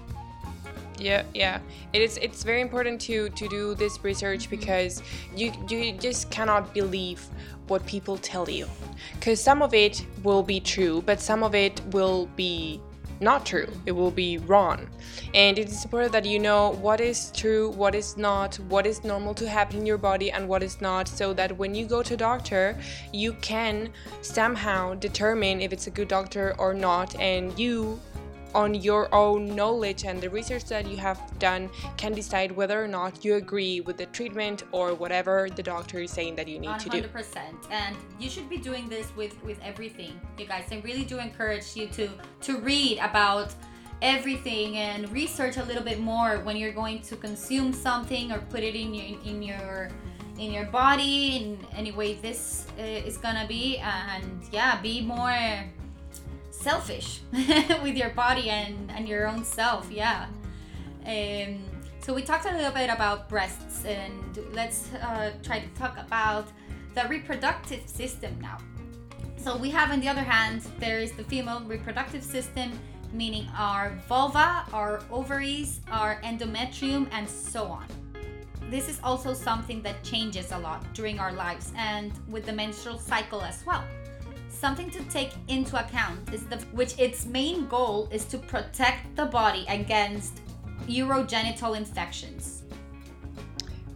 yeah yeah it is it's very important to to do this research mm-hmm. because you you just cannot believe what people tell you. Because some of it will be true but some of it will be not true. It will be wrong. And it is important that you know what is true what is not what is normal to happen in your body and what is not so that when you go to doctor you can somehow determine if it's a good doctor or not and you on your own knowledge and the research that you have done can decide whether or not you agree with the treatment or whatever the doctor is saying that you need 100%. to do. 100%. And you should be doing this with with everything. You guys, I really do encourage you to to read about everything and research a little bit more when you're going to consume something or put it in your in your in your body in any way this uh, is gonna be and yeah be more selfish with your body and, and your own self yeah. Um, so we talked a little bit about breasts and let's uh, try to talk about the reproductive system now. So we have on the other hand there is the female reproductive system meaning our vulva our ovaries our endometrium and so on. This is also something that changes a lot during our lives and with the menstrual cycle as well something to take into account is the which its main goal is to protect the body against urogenital infections.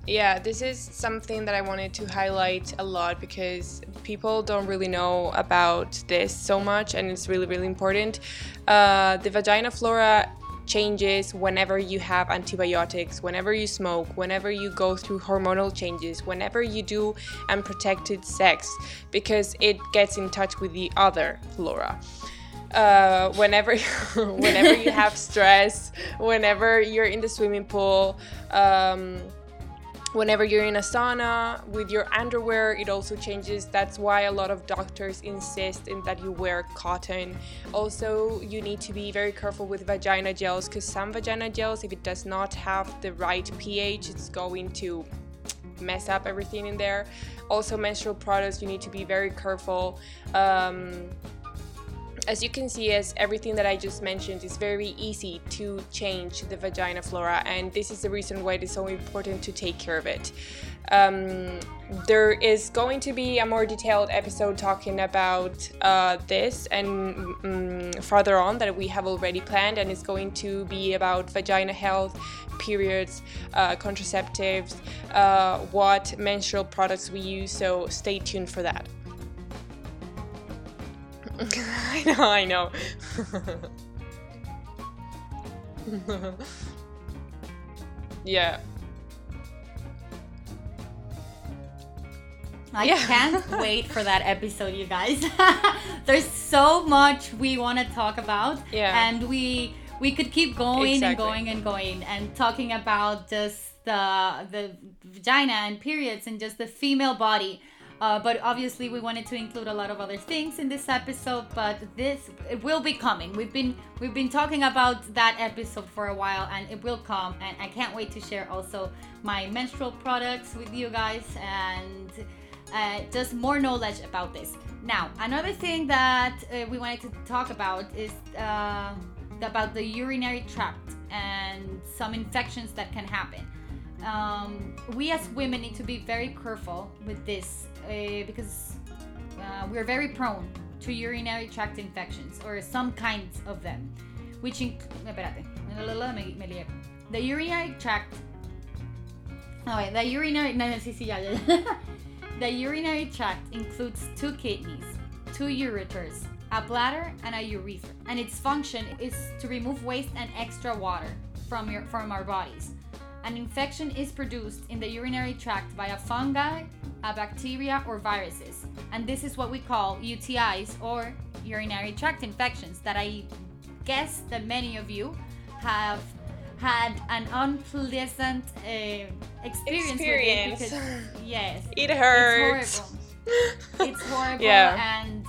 Yeah, this is something that I wanted to highlight a lot because people don't really know about this so much, and it's really, really important. Uh, the vagina flora changes whenever you have antibiotics, whenever you smoke, whenever you go through hormonal changes, whenever you do unprotected sex, because it gets in touch with the other flora. Uh, whenever whenever you have stress, whenever you're in the swimming pool, um, whenever you're in a sauna with your underwear it also changes. That's why a lot of doctors insist in that you wear cotton. Also you need to be very careful with vagina gels because some vagina gels if it does not have the right ph it's going to mess up everything in there. Also menstrual products you need to be very careful. Um, as you can see, as everything that I just mentioned is very easy to change the vagina flora, and this is the reason why it is so important to take care of it. Um, there is going to be a more detailed episode talking about uh, this and um, further on that we have already planned, and it's going to be about vagina health, periods, uh, contraceptives, uh, what menstrual products we use. So stay tuned for that. I know, I know. yeah. I yeah. can't wait for that episode, you guys. There's so much we want to talk about. Yeah. And we we could keep going exactly. and going and going and talking about just the the vagina and periods and just the female body. Uh, but obviously, we wanted to include a lot of other things in this episode. But this it will be coming. We've been we've been talking about that episode for a while, and it will come. And I can't wait to share also my menstrual products with you guys and uh, just more knowledge about this. Now, another thing that uh, we wanted to talk about is uh, about the urinary tract and some infections that can happen. Um, we as women need to be very careful with this uh, because uh, we're very prone to urinary tract infections or some kinds of them, which include. The urinary tract. Oh wait, the urinary. No, no, sí, sí, ya, ya. the urinary tract includes two kidneys, two ureters, a bladder, and a urethra, and its function is to remove waste and extra water from your from our bodies. An infection is produced in the urinary tract by a fungi, a bacteria, or viruses. And this is what we call UTIs or urinary tract infections that I guess that many of you have had an unpleasant uh, experience, experience, with it because yes it hurts it's horrible it's horrible yeah. and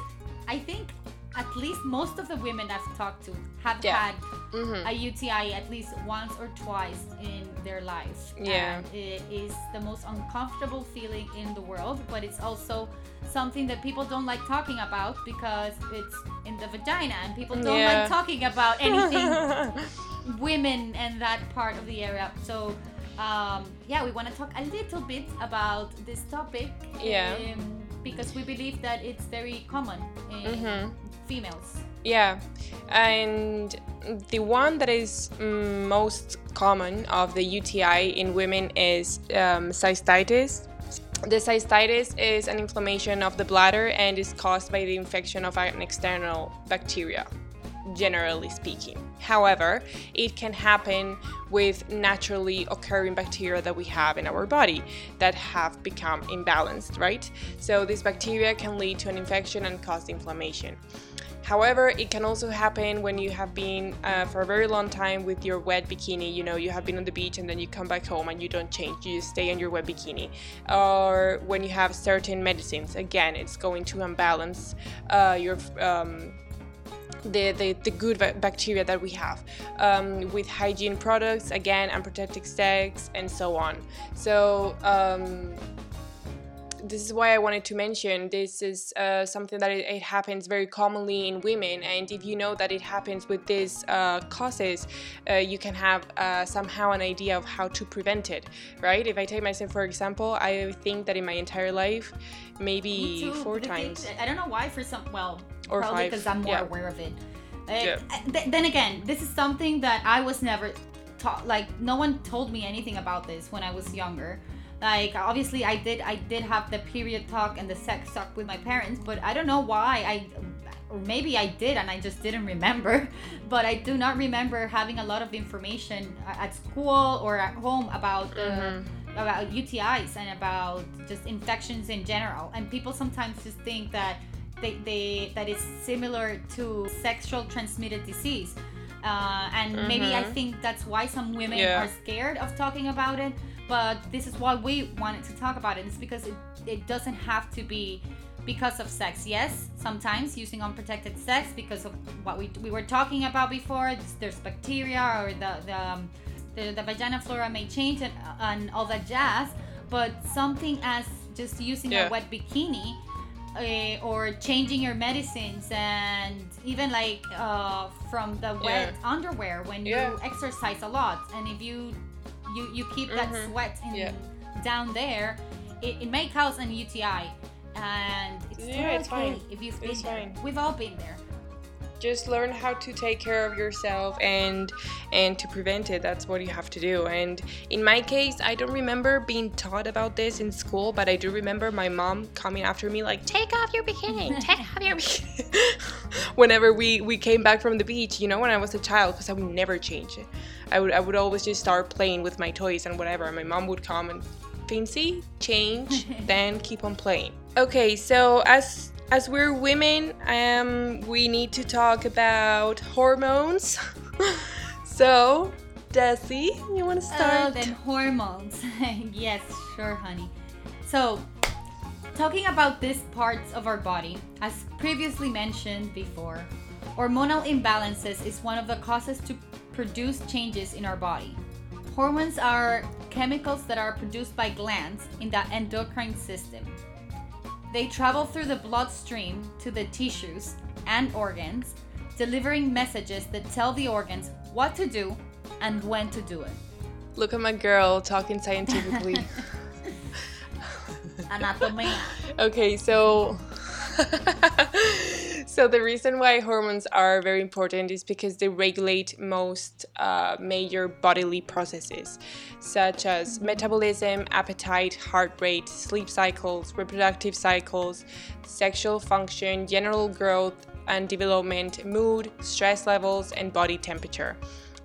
i think at least most of the women I've talked to have yeah. had mm-hmm. a UTI at least once or twice in their life. Yeah. And it is the most uncomfortable feeling in the world, but it's also something that people don't like talking about because it's in the vagina and people don't yeah. like talking about anything women and that part of the area. So um, yeah, we want to talk a little bit about this topic. Yeah. Um, because we believe that it's very common in mm-hmm. females. Yeah, and the one that is most common of the UTI in women is um, cystitis. The cystitis is an inflammation of the bladder and is caused by the infection of an external bacteria generally speaking. However, it can happen with naturally occurring bacteria that we have in our body that have become imbalanced, right? So, this bacteria can lead to an infection and cause inflammation. However, it can also happen when you have been uh, for a very long time with your wet bikini. You know, you have been on the beach and then you come back home and you don't change, you stay in your wet bikini. Or when you have certain medicines, again, it's going to unbalance uh, your. Um, the, the, the good bacteria that we have um, with hygiene products again unprotected sex and so on. So um, this is why I wanted to mention this is uh, something that it, it, happens very commonly in women, and if you know that it happens with these uh, causes, uh, you can have uh, somehow an idea of how to prevent it, right? If I take myself for example, I think that in my entire life, maybe four times. I don't know why for some well or probably because I'm more yeah. aware of it. Yeah. th- then again, this is something that I was never taught. Like no one told me anything about this when I was younger. Like obviously i did i did have the period talk and the sex talk with my parents but i don't know why i or maybe i did and i just didn't remember but i do not remember having a lot of information at school or at home about mm-hmm. about utis and about just infections in general and people sometimes just think that they, they that is similar to sexual transmitted disease uh, and mm-hmm. maybe I mm-hmm. think that's why some women yeah. are scared of talking about it. But this is why we wanted to talk about it. It's because it, it doesn't have to be because of sex. Yes, sometimes using unprotected sex because of what we, we were talking about before. There's bacteria or the the, um, the, the vagina flora may change and, and all that jazz. But something as just using yeah. a wet bikini uh, or changing your medicines and even like uh, from the wet yeah. underwear when yeah. you exercise a lot and if you you you keep mm-hmm. that sweat in, yeah. down there it, it, may cause an uti and it's, yeah, it's okay fine. if you've been it's there fine. we've all been there just learn how to take care of yourself and and to prevent it that's what you have to do and in my case i don't remember being taught about this in school but i do remember my mom coming after me like take off your bikini take off your bikini whenever we we came back from the beach you know when i was a child because i would never change it i would i would always just start playing with my toys and whatever my mom would come and Fincy change then keep on playing okay so as as we're women, um, we need to talk about hormones. so, Desi, you want to start? Oh, then hormones. yes, sure, honey. So, talking about these parts of our body, as previously mentioned before, hormonal imbalances is one of the causes to produce changes in our body. Hormones are chemicals that are produced by glands in the endocrine system. They travel through the bloodstream to the tissues and organs, delivering messages that tell the organs what to do and when to do it. Look at my girl talking scientifically. Anatomia. okay, so so the reason why hormones are very important is because they regulate most uh, major bodily processes such as metabolism appetite heart rate sleep cycles reproductive cycles sexual function general growth and development mood stress levels and body temperature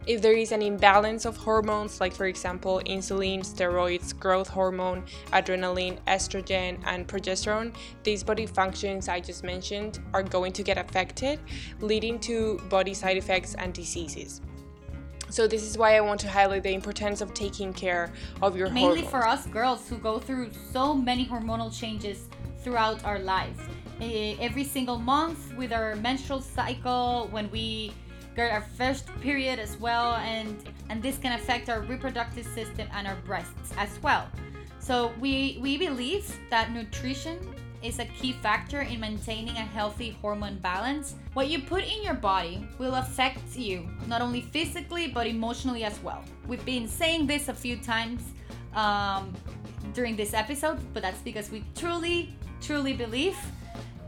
if there is an imbalance of hormones, like for example insulin, steroids, growth hormone, adrenaline, estrogen, and progesterone, these body functions I just mentioned are going to get affected, leading to body side effects and diseases. So this is why I want to highlight the importance of taking care of your Mainly hormones. for us girls who go through so many hormonal changes throughout our lives. Eh, every single month with our menstrual cycle, when we get our first period as well and and this can affect our reproductive system and our breasts as well so we we believe that nutrition is a key factor in maintaining a healthy hormone balance. What you put in your body will affect you not only physically but emotionally as well. We've been saying this a few times um, during this episode, but that's because we truly, truly believe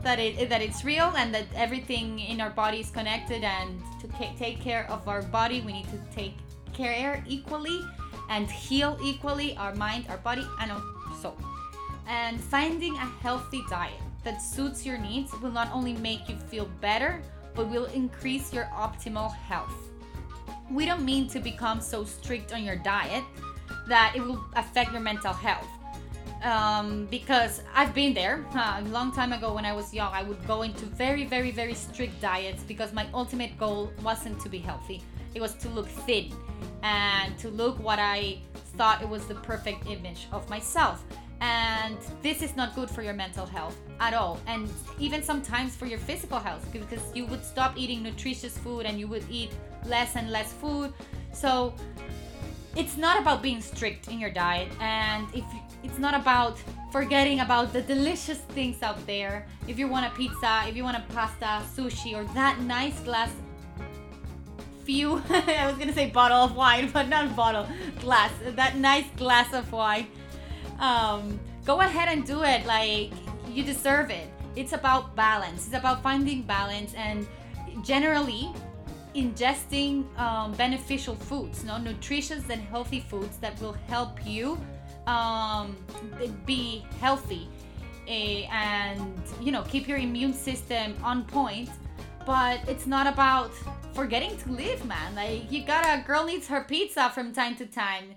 that it that it's real and that everything in our body is connected and to take care of our body we need to take care equally and heal equally our mind our body and our soul. And finding a healthy diet that suits your needs will not only make you feel better but will increase your optimal health. We don't mean to become so strict on your diet that it will affect your mental health um, because I've been there uh, a long time ago when I was young. I would go into very, very, very strict diets because my ultimate goal wasn't to be healthy, it was to look thin and to look what I thought it was the perfect image of myself. And this is not good for your mental health at all, and even sometimes for your physical health because you would stop eating nutritious food and you would eat less and less food. So, it's not about being strict in your diet and if it's not about forgetting about the delicious things out there. If you want a pizza if you want a pasta sushi or that nice glass few i was gonna say bottle of wine but not bottle glass that nice glass of wine. Um, go ahead and do it like you deserve it. It's about balance. It's about finding balance and generally ingesting um, beneficial foods, no nutritious and healthy foods that will help you um, be healthy eh, and you know keep your immune system on point. But it's not about forgetting to live man. Like you gotta girl needs her pizza from time to time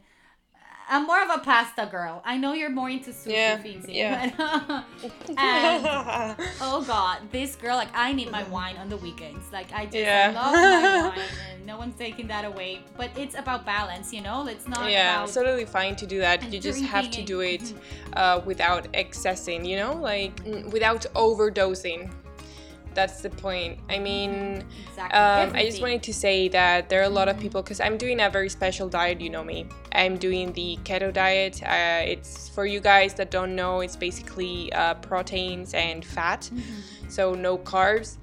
I'm more of a pasta girl. I know you're more into sushi, yeah, Fincy, yeah. But, and, oh god, this girl, like I need my wine on the weekends. Like I just yeah. Love my wine, and no one's taking that away. But it's about balance, you know. It's not. Yeah, it's totally fine to do that. You just have to do it uh, without excessing, you know, like without overdosing that's the point. I mean, exactly. um, I just wanted to say that there are a lot of people because I'm doing a very special diet. You know me. I'm doing the keto diet. Uh, it's for you guys that don't know. It's basically uh, proteins and fat, mm-hmm. so no carbs.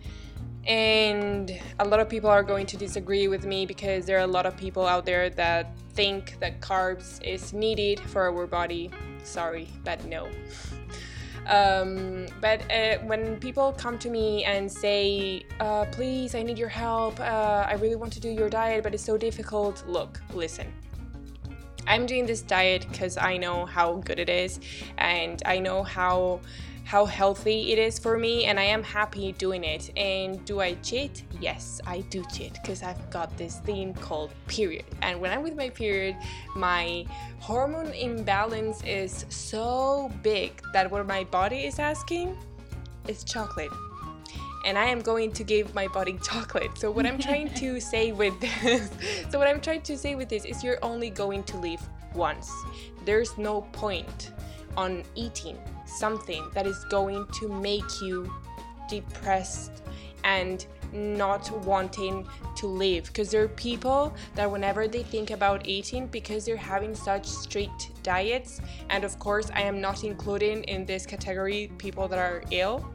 And a lot of people are going to disagree with me because there are a lot of people out there that think that carbs is needed for our body. Sorry, but no. Um, but uh, when people come to me and say, uh, please, I need your help, uh, I really want to do your diet, but it's so difficult, look, listen. I'm doing this diet because I know how good it is and I know how how healthy it is for me and I am happy doing it. And do I cheat? Yes, I do cheat because I've got this thing called period. And when I'm with my period, my hormone imbalance is so big that what my body is asking is chocolate. And I am going to give my body chocolate. So what I'm trying to say with this, so what I'm trying to say with this is you're only going to live once. There's no point on eating something that is going to make you depressed and not wanting to live. Because there are people that whenever they think about eating because they're having such strict diets and of course i am not including in this category people that are ill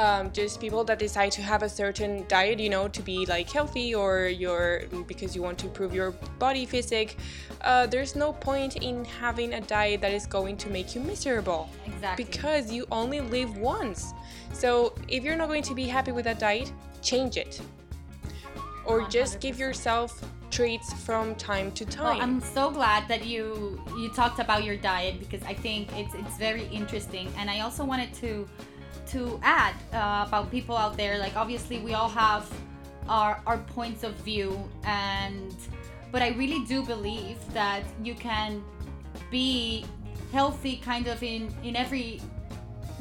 um, just people that decide to have a certain diet, you know, to be like healthy or you're because you want to improve your body physique. Uh, there's no point in having a diet that is going to make you miserable. Exactly. Because you only live once. So if you're not going to be happy with that diet, change it. Or 100%. just give yourself treats from time to time. Well, I'm so glad that you you talked about your diet because I think it's it's very interesting and I also wanted to to add uh, about people out there. Like obviously we all have our our points of view and but i really do believe that you can be healthy kind of in in every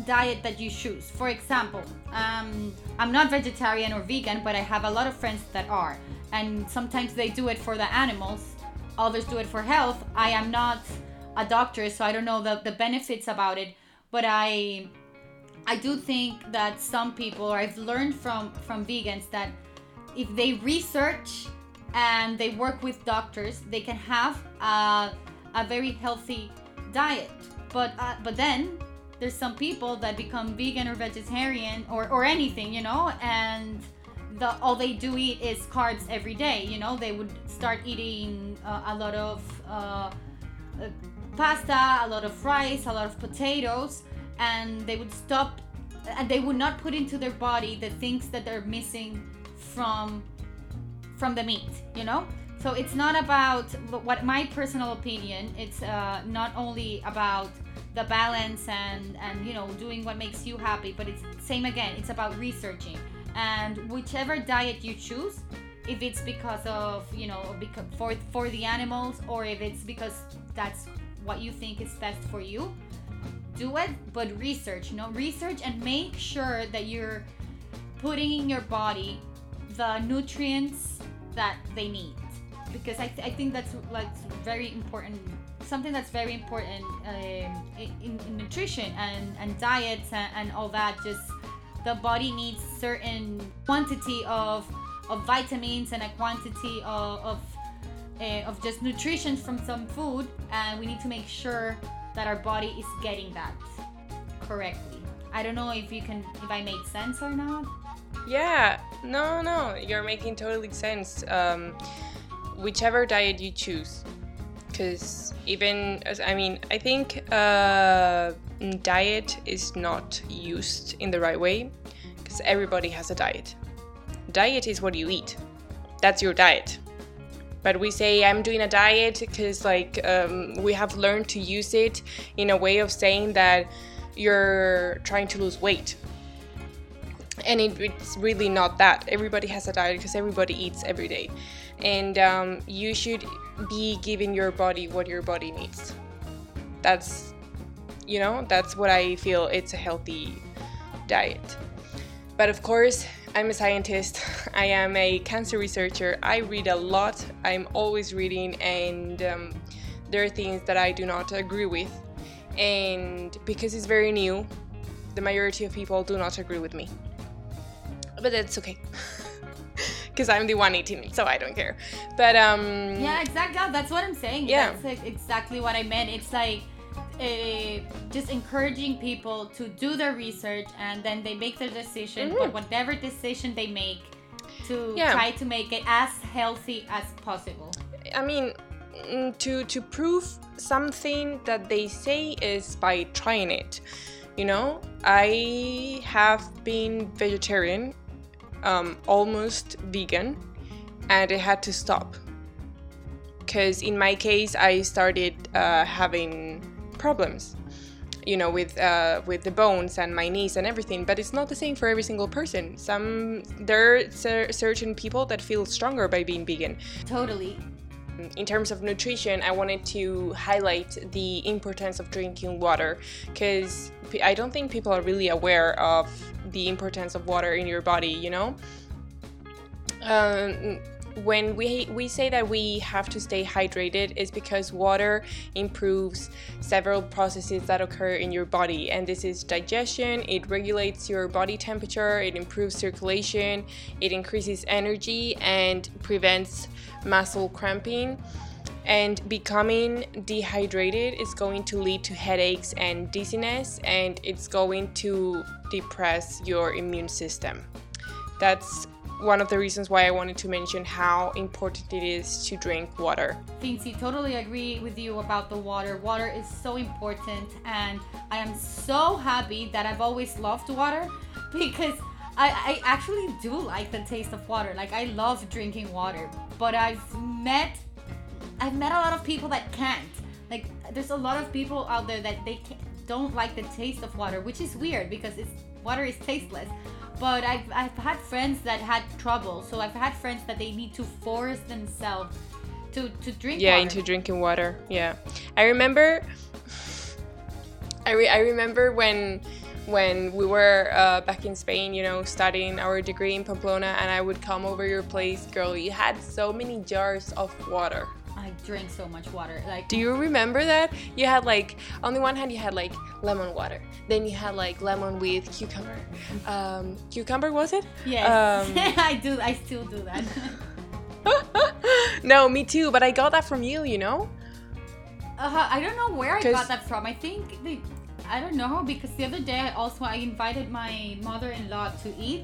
diet that you choose. For example um, i'm not vegetarian or vegan but i have a lot of friends that are and sometimes they do it for the animals others do it for health. I am not a doctor so i don't know the, the benefits about it but i I do think that some people, or I've learned from from vegans that if they research and they work with doctors, they can have a, a very healthy diet. But uh, but then there's some people that become vegan or vegetarian or, or anything, you know, and the all they do eat is carbs every day. You know, they would start eating uh, a lot of uh, uh pasta, a lot of rice, a lot of potatoes, and they would stop and they would not put into their body the things that they're missing from from the meat you know? So it's not about what my personal opinion it's uh, not only about the balance and and you know doing what makes you happy but it's same again it's about researching. And whichever diet you choose if it's because of you know because for for the animals or if it's because that's what you think is best for you do it, but research, you know, research and make sure that you're putting in your body the nutrients that they need. Because I, th- I think that's like very important, something that's very important um, in, in, nutrition and, and diets and, and all that. Just the body needs certain quantity of, of vitamins and a quantity of, of, uh, of just nutrition from some food, and we need to make sure that our body is getting that correctly. I don't know if you can if I made sense or not. Yeah, no, no, you're making totally sense. Um, whichever diet you choose, because even I mean, I think uh, diet is not used in the right way, because everybody has a diet. Diet is what you eat. That's your diet. But we say i'm doing a diet because like um, we have learned to use it in a way of saying that you're trying to lose weight. And it, it's really not that. Everybody has a diet because everybody eats every day. And um, you should be giving your body what your body needs. That's you know that's what i feel. It's a healthy diet. But of course i'm a scientist i am a cancer researcher i read a lot i'm always reading and um, there are things that i do not agree with and because it's very new the majority of people do not agree with me but that's okay because i'm the one eating it so i don't care but um Yeah, exactly. That's what I'm saying. Yeah. That's like exactly what I meant. It's like uh, just encouraging people to do their research and then they make their decision. But whatever decision they make, to Mm-hmm. Yeah. try to make it as healthy as possible. I mean, mm, to to prove something that they say is by trying it. You know, I have been vegetarian, um, almost vegan, and I had to stop because in my case I started uh, having problems. You know, with uh, with the bones and my knees and everything, but it's not the same for every single person. Some there are cer- certain people that feel stronger by being vegan, Totally. in terms of nutrition, I wanted to highlight the importance of drinking water because I don't think people are really aware of the importance of water in your body, you know? Um, when we, we say that we have to stay hydrated, is because water improves several processes that occur in your body, and this is digestion, it regulates your body temperature, it improves circulation, it increases energy, and prevents muscle cramping. And becoming dehydrated is going to lead to headaches and dizziness and it's going to depress your immune system. That's one of the reasons why i wanted to mention how important it is to drink water Fincy, totally agree with you about the water. Water is so important, and I am so happy that I've always loved water because I, I actually do like the taste of water. Like I love drinking water, but I've met I've met a lot of people that can't. Like there's a lot of people out there that they don't like the taste of water, which is weird because it's water is tasteless. But I've, I've had friends that had trouble. So I've had friends that they need to force themselves to, to drink yeah water. into drinking water yeah i remember i, re- I remember when when we were uh, back in spain you know studying our degree in pamplona and i would come over your place girl you had so many jars of water I drink so much water. Like do you remember that you had like on the one hand you had like lemon water then you had like lemon with cucumber um, cucumber was it yes, um, I do. I still do that. no me too but i got that from you you know Uh, I don't know where I got that from. I think I don't know because the other day also I invited my mother-in-law to eat,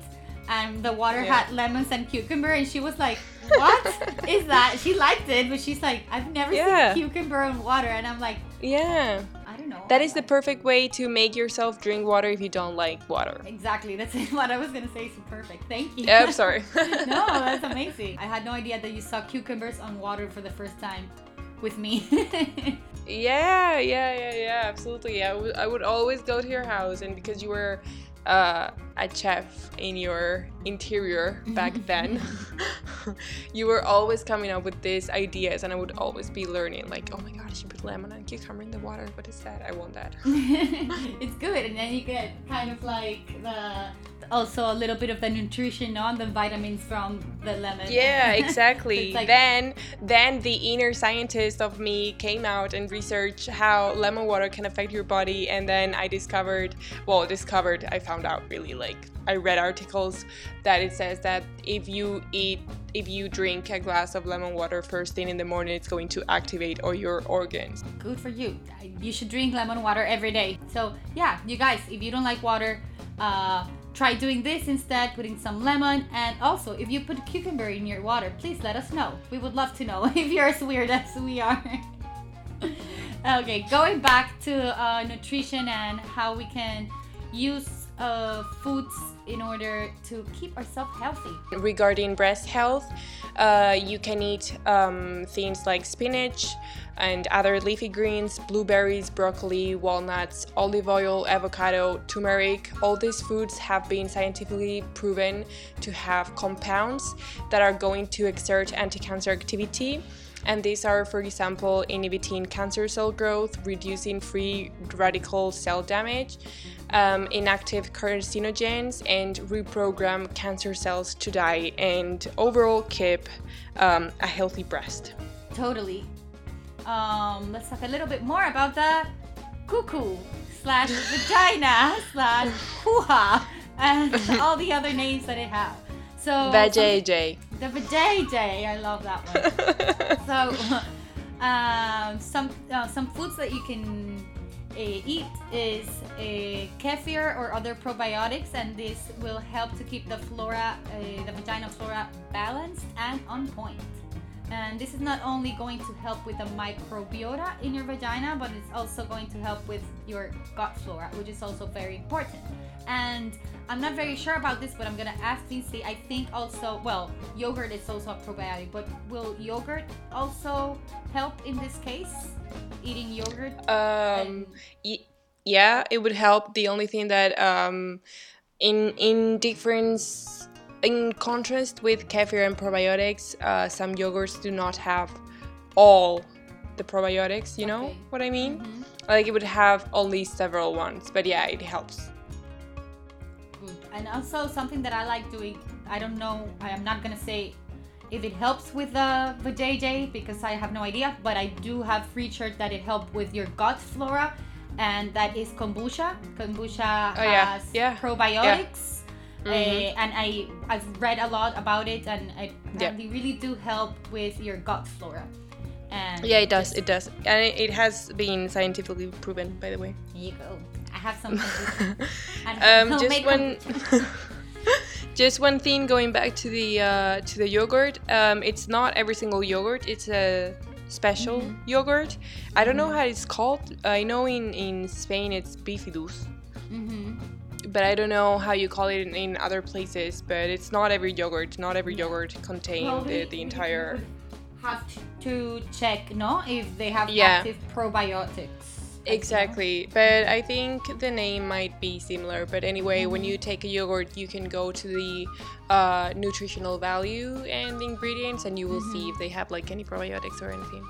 and the water Yeah. had lemons and cucumber, and she was like, "What is that?" She liked it, but she's like, "I've never Yeah. seen cucumber in water," and I'm like, yeah I don't know. That I is the like- perfect way to make yourself drink water if you don't like water. Exactly. That's what I was gonna say. So perfect. Thank you. Yeah, I'm sorry. no, that's amazing. I had no idea that you saw cucumbers on water for the first time with me. yeah, yeah, yeah, yeah, absolutely. I I would always go to your house, and because you were uh, a chef in your interior back then, you were always coming up with these ideas, and I would always be learning, like, oh my god, I should put lemon and cucumber in the water. What is that? I want that. it's good, and then you get kind of like the also a little bit of the nutrition on the vitamins from the lemon. Yeah, exactly. It's like- then then the inner scientist of me came out and researched how lemon water can affect your body and then I discovered well, discovered I found out really like I read articles that it says that if you eat if you drink a glass of lemon water first thing in the morning it's going to activate all your organs. good for you. You should drink lemon water every day. So yeah, you guys, if you don't like water, uh, try doing this instead, putting some lemon, and also if you put cucumber in your water, please let us know. We would love to know if you're as weird as we are. okay, going back to uh, nutrition and how we can use uh, foods in order to keep ourselves healthy? Regarding breast health, uh, you can eat um, things like spinach and other leafy greens, blueberries, broccoli, walnuts, olive oil, avocado, turmeric. All these foods have been scientifically proven to have compounds that are going to exert anti cancer activity and these are, for example, inhibiting cancer cell growth, reducing free radical cell damage, um, inactive carcinogens, and reprogram cancer cells to die, and overall keep um, a healthy breast. Totally. Um, let's talk a little bit more about the cuckoo slash vagina slash hoo-ha and all the other names that it has. So vajayjay. The vajayjay, I love that one. so um, some uh, some foods that you can uh, eat is uh, kefir or other probiotics, and this will help to keep the flora, uh, the vaginal flora balanced and on point. And this is not only going to help with the microbiota in your vagina, but it's also going to help with your gut flora, which is also very important. And I'm not very sure about this, but I'm gonna ask Lindsay. I think also, well, yogurt is also a probiotic, but will yogurt also help in this case? Eating yogurt? Um, y- yeah, it would help. The only thing that um, in in difference in contrast with kefir and probiotics, uh, some yogurts do not have all the probiotics. You know what I mean? Mm-hmm. Like it would have only several ones, but yeah, it helps. And also something that I like doing. I don't know. I am not gonna say if it helps with the the JJ because I have no idea, but I do have research that it helps with your gut flora, and that is kombucha. Kombucha oh, has yeah. probiotics. Yeah Mm-hmm. Uh, and I I've read a lot about it, and I, yeah. they really do help with your gut flora. And yeah, it does. It does, and it, it, has been scientifically proven, by the way. There you go. I have something. um, just one. just one thing going back to the uh, to the yogurt. Um, it's not every single yogurt. It's a special mm-hmm. yogurt. I don't know mm-hmm. how it's called. I know in in Spain it's bifidus. Mm-hmm but I don't know how you call it in, in other places. But it's not every yogurt. Not every yogurt contains well, the, the entire. Have to check, no, if they have yeah. active probiotics. Exactly, but I think the name might be similar. But anyway, mm-hmm. when you take a yogurt, you can go to the uh, nutritional value and ingredients, and you will mm-hmm. see if they have like any probiotics or anything.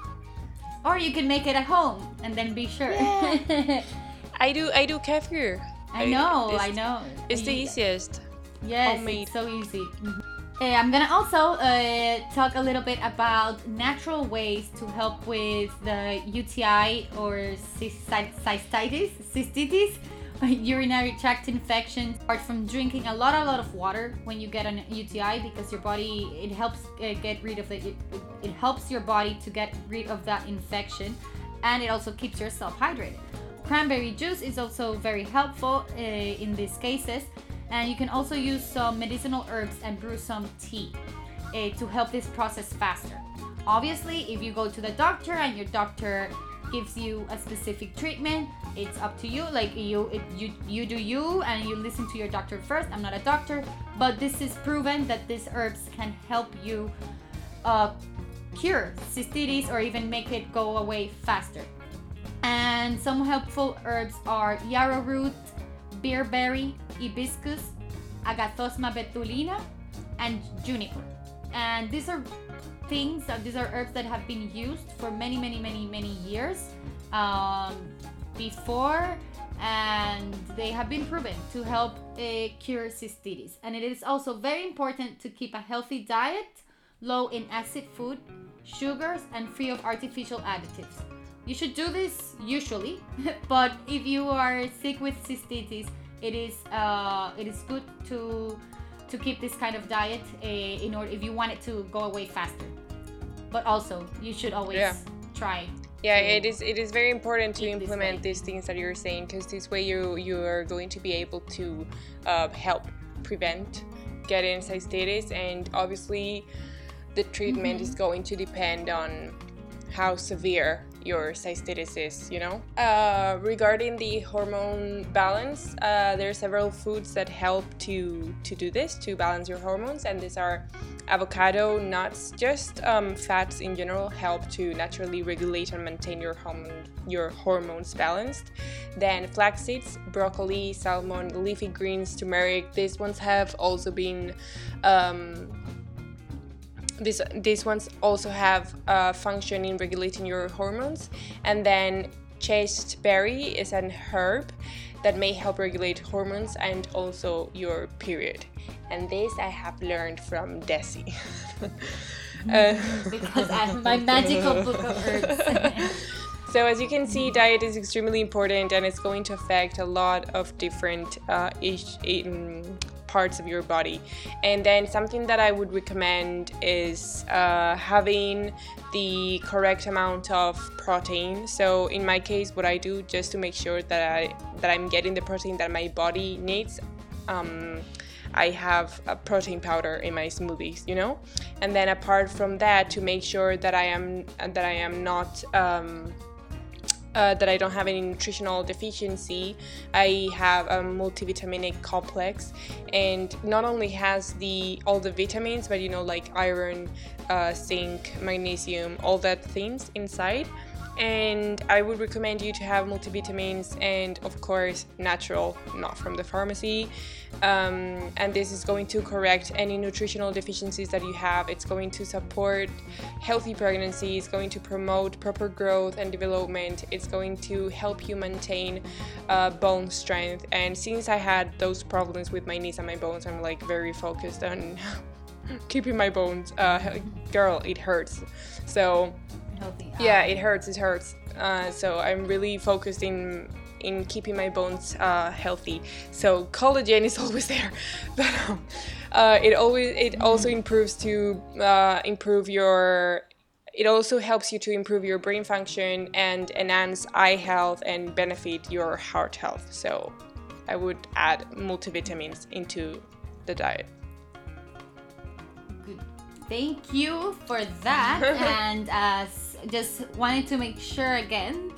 Or you can make it at home and then be sure. Yeah. I do. I do kefir. I know, I, I know. It's the easiest. Yes, Homemade. it's so easy. Mm-hmm. Uh, I'm gonna also uh, talk a little bit about natural ways to help with the UTI or cystitis, cystitis, urinary tract infection. Apart from drinking a lot, a lot of water when you get an UTI, because your body it helps uh, get rid of it. it. It helps your body to get rid of that infection, and it also keeps yourself hydrated. Cranberry juice is also very helpful in these cases. And you can also use some medicinal herbs and brew some tea uh, to help this process faster. Obviously, if you go to the doctor and your doctor gives you a specific treatment, it's up to you. Like you, it, you, you do you, and you listen to your doctor first. I'm not a doctor, but this is proven that these herbs can help you uh, cure cystitis or even make it go away faster. And some helpful herbs are yarrow root, bearberry, hibiscus, agathosma betulina, and juniper. And these are things, uh, these are herbs that have been used for many, many, many, many years um, before, and they have been proven to help uh, cure cystitis. And it is also very important to keep a healthy diet, low in acid food, sugars, and free of artificial additives. You should do this usually, but if you are sick with cystitis, it is uh, it is good to to keep this kind of diet uh, in order if you want it to go away faster. But also, you should always yeah. try. Yeah, it is. It is very important to implement these things that you're saying because this way you you are going to be able to uh, help prevent getting cystitis, and obviously, the treatment mm-hmm. is going to depend on how severe your cystitis is, you know? Uh, regarding the hormone balance, uh, there are several foods that help to, to do this, to balance your hormones, and these are avocado, nuts, just um, fats in general help to naturally regulate and maintain your hormone, your hormones balanced. Then flax seeds, broccoli, salmon, leafy greens, turmeric. These ones have also been um, this, these ones also have a function in regulating your hormones. And then chasteberry is an herb that may help regulate hormones and also your period. And this I have learned from Desi. uh, because I have my magical book of herbs. so as you can see, diet is extremely important and it's going to affect a lot of different uh, parts of your body. And then something that I would recommend is uh, having the correct amount of protein. So in my case, what I do just to make sure that I that I'm getting the protein that my body needs. Um, I have a protein powder in my smoothies, you know, and then apart from that, to make sure that I am that I am not um, uh, that I don't have any nutritional deficiency. I have a multivitaminic complex, and not only has the all the vitamins, but you know like iron, uh, zinc, magnesium, all that things inside and I would recommend you to have multivitamins and, of course, natural, not from the pharmacy. Um, and this is going to correct any nutritional deficiencies that you have. It's going to support healthy pregnancy, it's going to promote proper growth and development, it's going to help you maintain uh, bone strength. And since I had those problems with my knees and my bones, I'm like very focused on keeping my bones. Uh, girl, it hurts. So, healthy. Yeah, it hurts. It hurts. Uh, so I'm really focused in in keeping my bones uh, healthy. So collagen is always there, but um, uh, it always it also improves to uh, improve your. It also helps you to improve your brain function and enhance eye health and benefit your heart health. So I would add multivitamins into the diet. Thank you for that. and uh, just wanted to make sure again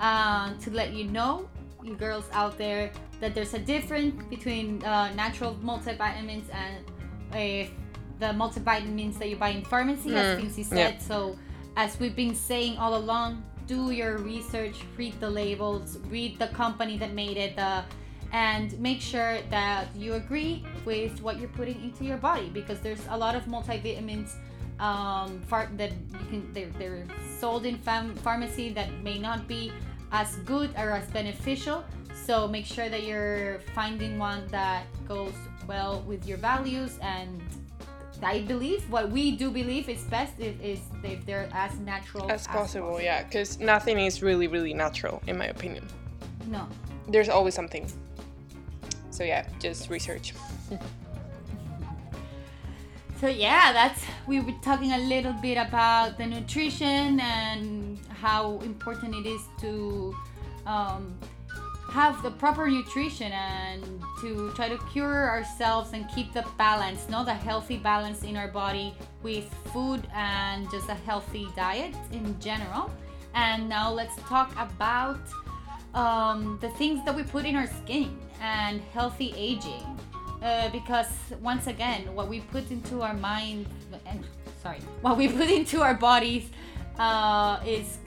uh, to let you know, you girls out there, that there's a difference between uh, natural multivitamins and uh, the multivitamins that you buy in pharmacy, mm. as Fincy said. Yeah. So, as we've been saying all along, do your research, read the labels, read the company that made it, uh, and make sure that you agree with what you're putting into your body because there's a lot of multivitamins um, far- that you can they're, they're sold in fam- pharmacy that may not be as good or as beneficial. So make sure that you're finding one that goes well with your values and I believe what we do believe is best is, is if they're as natural as, as possible, possible. Yeah, because nothing is really, really natural, in my opinion. No. There's always something. So yeah, just research. So yeah, that's we were talking a little bit about the nutrition and how important it is to um, have the proper nutrition and to try to cure ourselves and keep the balance, not the healthy balance in our body with food and just a healthy diet in general. And now let's talk about um, the things that we put in our skin and healthy aging. Uh, because once again, what we put into our mind, and sorry, what we put into our bodies uh, is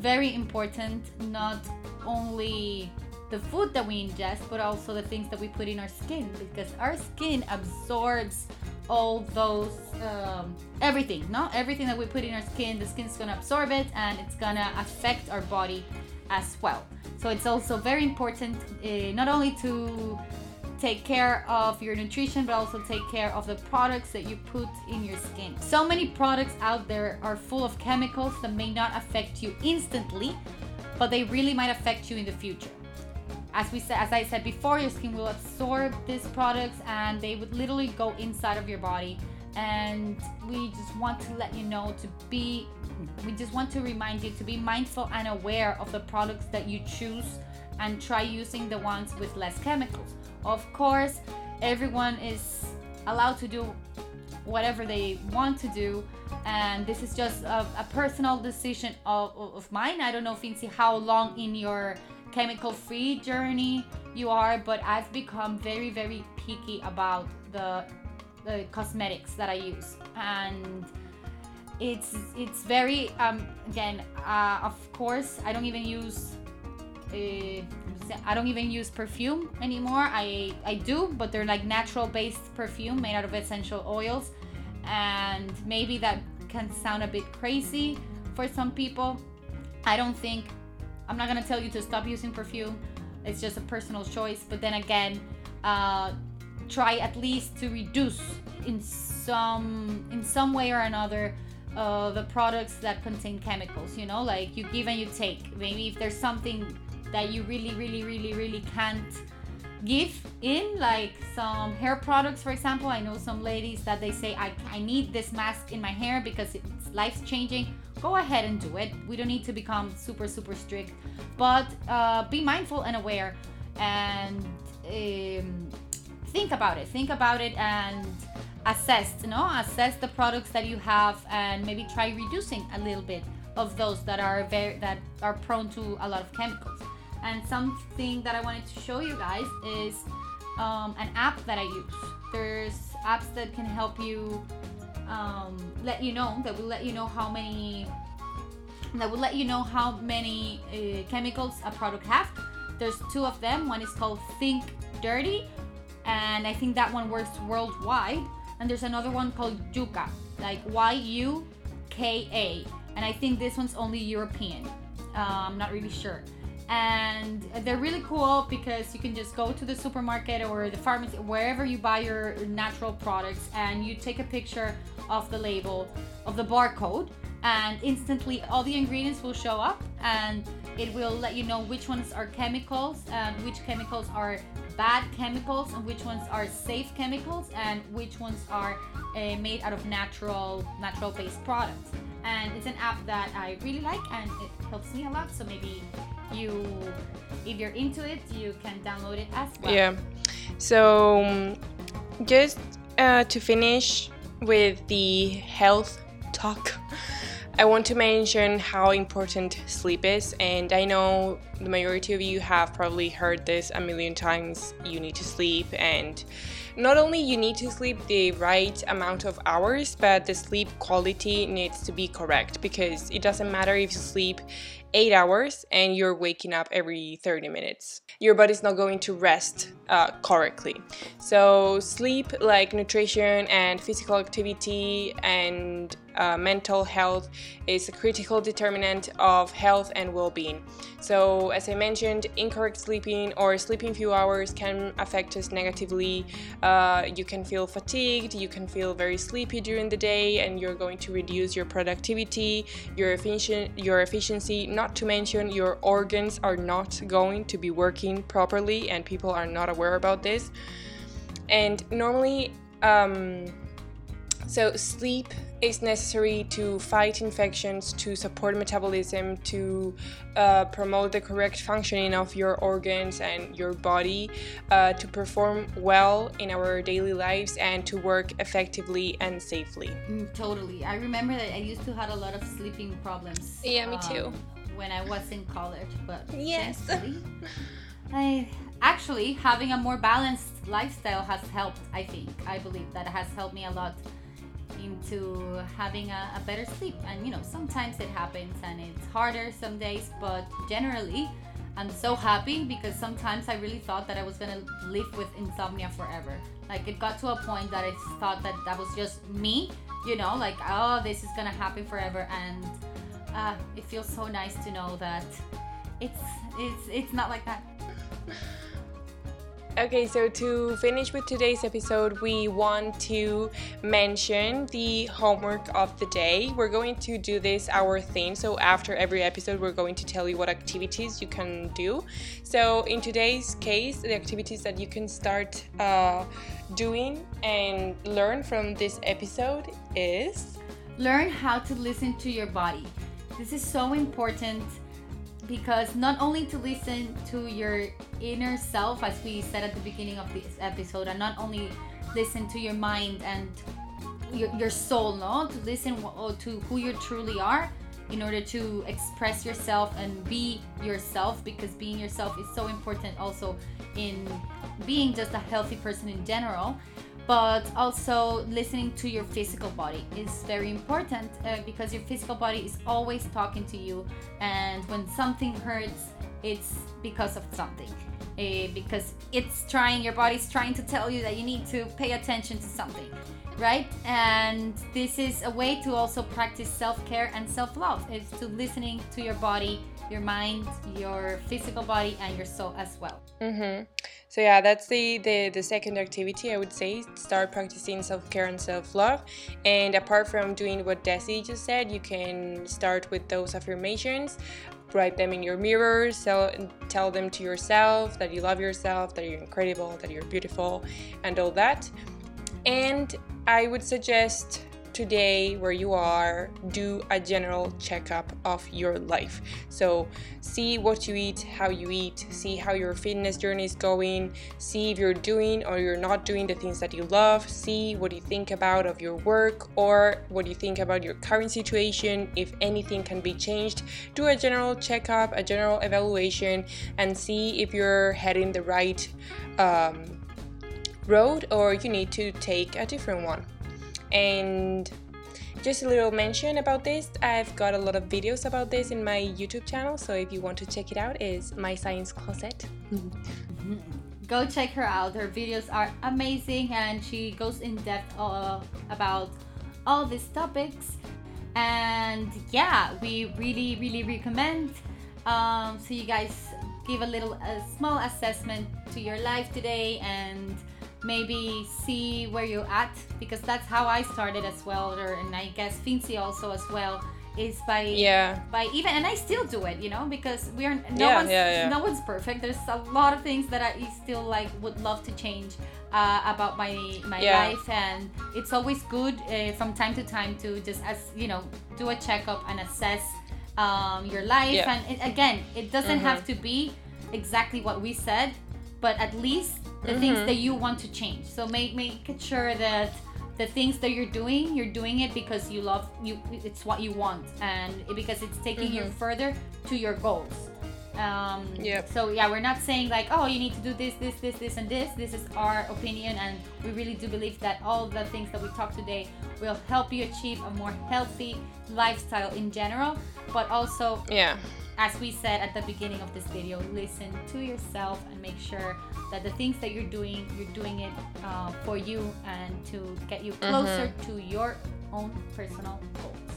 very important. Not only the food that we ingest, but also the things that we put in our skin, because our skin absorbs all those um, everything. Not everything that we put in our skin, the skin's gonna absorb it, and it's gonna affect our body as well. So it's also very important uh, not only to take care of your nutrition, but also take care of the products that you put in your skin. So many products out there are full of chemicals that may not affect you instantly, but they really might affect you in the future. As we said, as I said before, your skin will absorb these products and they would literally go inside of your body. And we just want to let you know to be, we just want to remind you to be mindful and aware of the products that you choose and try using the ones with less chemicals. Of course, everyone is allowed to do whatever they want to do, and this is just a, a personal decision of, of mine. I don't know, Fincy, how long in your chemical free journey you are, but I've become very, very picky about the, the cosmetics that I use. And it's it's very um again uh, of course i don't even use uh, i don't even use perfume anymore. I i do but they're like natural based perfume made out of essential oils. And maybe that can sound a bit crazy for some people. I don't think i'm not gonna tell you to stop using perfume. It's just a personal choice. But then again uh, try at least to reduce in some in some way or another uh, the products that contain chemicals you know like you give and you take. Maybe if there's something that you really really really really can't give in like some hair products for example i know some ladies that they say i, I need this mask in my hair because it's life changing go ahead and do it. We don't need to become super super strict but uh, be mindful and aware and um, think about it. Think about it and assess you know assess the products that you have and maybe try reducing a little bit of those that are very that are prone to a lot of chemicals. And something that i wanted to show you guys is um, an app that i use. There's apps that can help you um, let you know that will let you know how many that will let you know how many uh, chemicals a product have. There's two of them. One is called think dirty and i think that one works worldwide and there's another one called Yuka, like Y U K A, and I think this one's only European. Uh, I'm not really sure. And they're really cool because you can just go to the supermarket or the pharmacy, wherever you buy your natural products, and you take a picture of the label, of the barcode, and instantly all the ingredients will show up and it will let you know which ones are chemicals and which chemicals are bad chemicals and which ones are safe chemicals and which ones are uh, made out of natural natural based products. And it's an app that i really like and it helps me a lot so maybe you if you're into it you can download it as well. Yeah. So just uh, to finish with the health talk I want to mention how important sleep is, and I know the majority of you have probably heard this a million times. You need to sleep, and not only you need to sleep the right amount of hours, but the sleep quality needs to be correct because it doesn't matter if you sleep eight hours and you're waking up every 30 minutes. Your body's not going to rest uh, correctly. So, sleep, like nutrition and physical activity and uh, mental health, is a critical determinant of health and well being. So, as I mentioned, incorrect sleeping or sleeping few hours can affect us negatively. Uh, you can feel fatigued, you can feel very sleepy during the day, and you're going to reduce your productivity, your, your efficiency, not to mention your organs are not going to be working properly, and people are not aware about this. And normally, um, so sleep is necessary to fight infections, to support metabolism, to uh, promote the correct functioning of your organs and your body, uh, to perform well in our daily lives, and to work effectively and safely. Mm, totally. I remember that I used to have a lot of sleeping problems. Yeah, me um, too. When I was in college, but yes. I actually having a more balanced lifestyle has helped. I think I believe that has helped me a lot into having a, a, better sleep. And you know, sometimes it happens and it's harder some days, but generally, I'm so happy because sometimes I really thought that I was gonna live with insomnia forever. Like it got to a point that I thought that that was just me, you know, like oh, this is gonna happen forever, and uh, it feels so nice to know that it's it's it's not like that. Okay, so to finish with today's episode, we want to mention the homework of the day. We're going to do this our theme. So after every episode, we're going to tell you what activities you can do. So in today's case, the activities that you can start uh, doing and learn from this episode is learn how to listen to your body. This is so important because not only to listen to your inner self, as we said at the beginning of this episode, and not only listen to your mind and your, your soul, no, to listen oh, to who you truly are in order to express yourself and be yourself because being yourself is so important also in being just a healthy person in general but also listening to your physical body is very important uh, because your physical body is always talking to you and when something hurts it's because of something. Uh, because it's trying your body's trying to tell you that you need to pay attention to something right? And this is a way to also practice self-care and self-love is to listening to your body your mind your physical body and your soul as well. Mm-hmm. so yeah that's the, the the second activity i would say start practicing self-care and self-love. And apart from doing what desi just said you can start with those affirmations write them in your mirror tell, tell them to yourself that you love yourself that you're incredible that you're beautiful and all that. And I would suggest today where you are do a general checkup of your life so see what you eat how you eat see how your fitness journey is going see if you're doing or you're not doing the things that you love see what you think about of your work or what you think about your current situation if anything can be changed do a general checkup a general evaluation and see if you're heading the right um, road or you need to take a different one. And just a little mention about this I've got a lot of videos about this in my YouTube channel, so if you want to check it out, is My Science Closet. Go check her out. Her videos are amazing and she goes in depth uh, about all these topics. And yeah, we really, really recommend. Um, so you guys give a little, a small assessment to your life today and maybe see where you're at because that's how I started as well, or and I guess Fincy also as well is by yeah by even and I still do it, you know, because we are no yeah, one's yeah, yeah. no one's perfect. There's a lot of things that I still like would love to change uh, about my my life, and it's always good uh, from time to time to just as you know do a checkup and assess um, your life. And it, again, it doesn't mm-hmm. have to be exactly what we said, but at least the mm-hmm. things that you want to change. So make make sure that the things that you're doing, you're doing it because you love you. It's what you want, and because it's taking mm-hmm. you further to your goals. Um, yep. So yeah, we're not saying like, oh, you need to do this, this, this, this, and this. This is our opinion, and we really do believe that all the things that we talk today will help you achieve a more healthy lifestyle in general, but also yeah as we said at the beginning of this video, listen to yourself and make sure that the things that you're doing, you're doing it uh, for you and to get you mm-hmm. closer mm-hmm. to your own personal goals.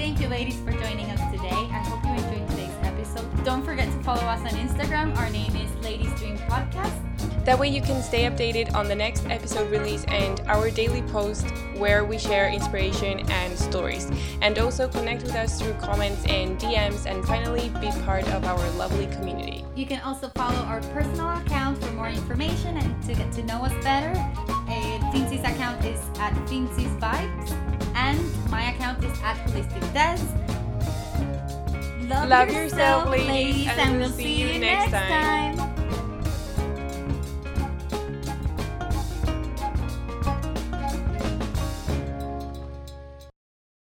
Thank you, ladies, for joining us today. I hope you enjoyed today's episode. Don't forget to follow us on Instagram. Our name is Ladies Dream Podcast. That way, you can stay updated on the next episode release and our daily post where we share inspiration and stories. And also connect with us through comments and DMs, and finally, be part of our lovely community. You can also follow our personal account for more information and to get to know us better. Fincy's account is at Fincy's Vibes, and my account is at Holistic Des. Love, Love yourself, ladies, and, and we'll see you next time. time.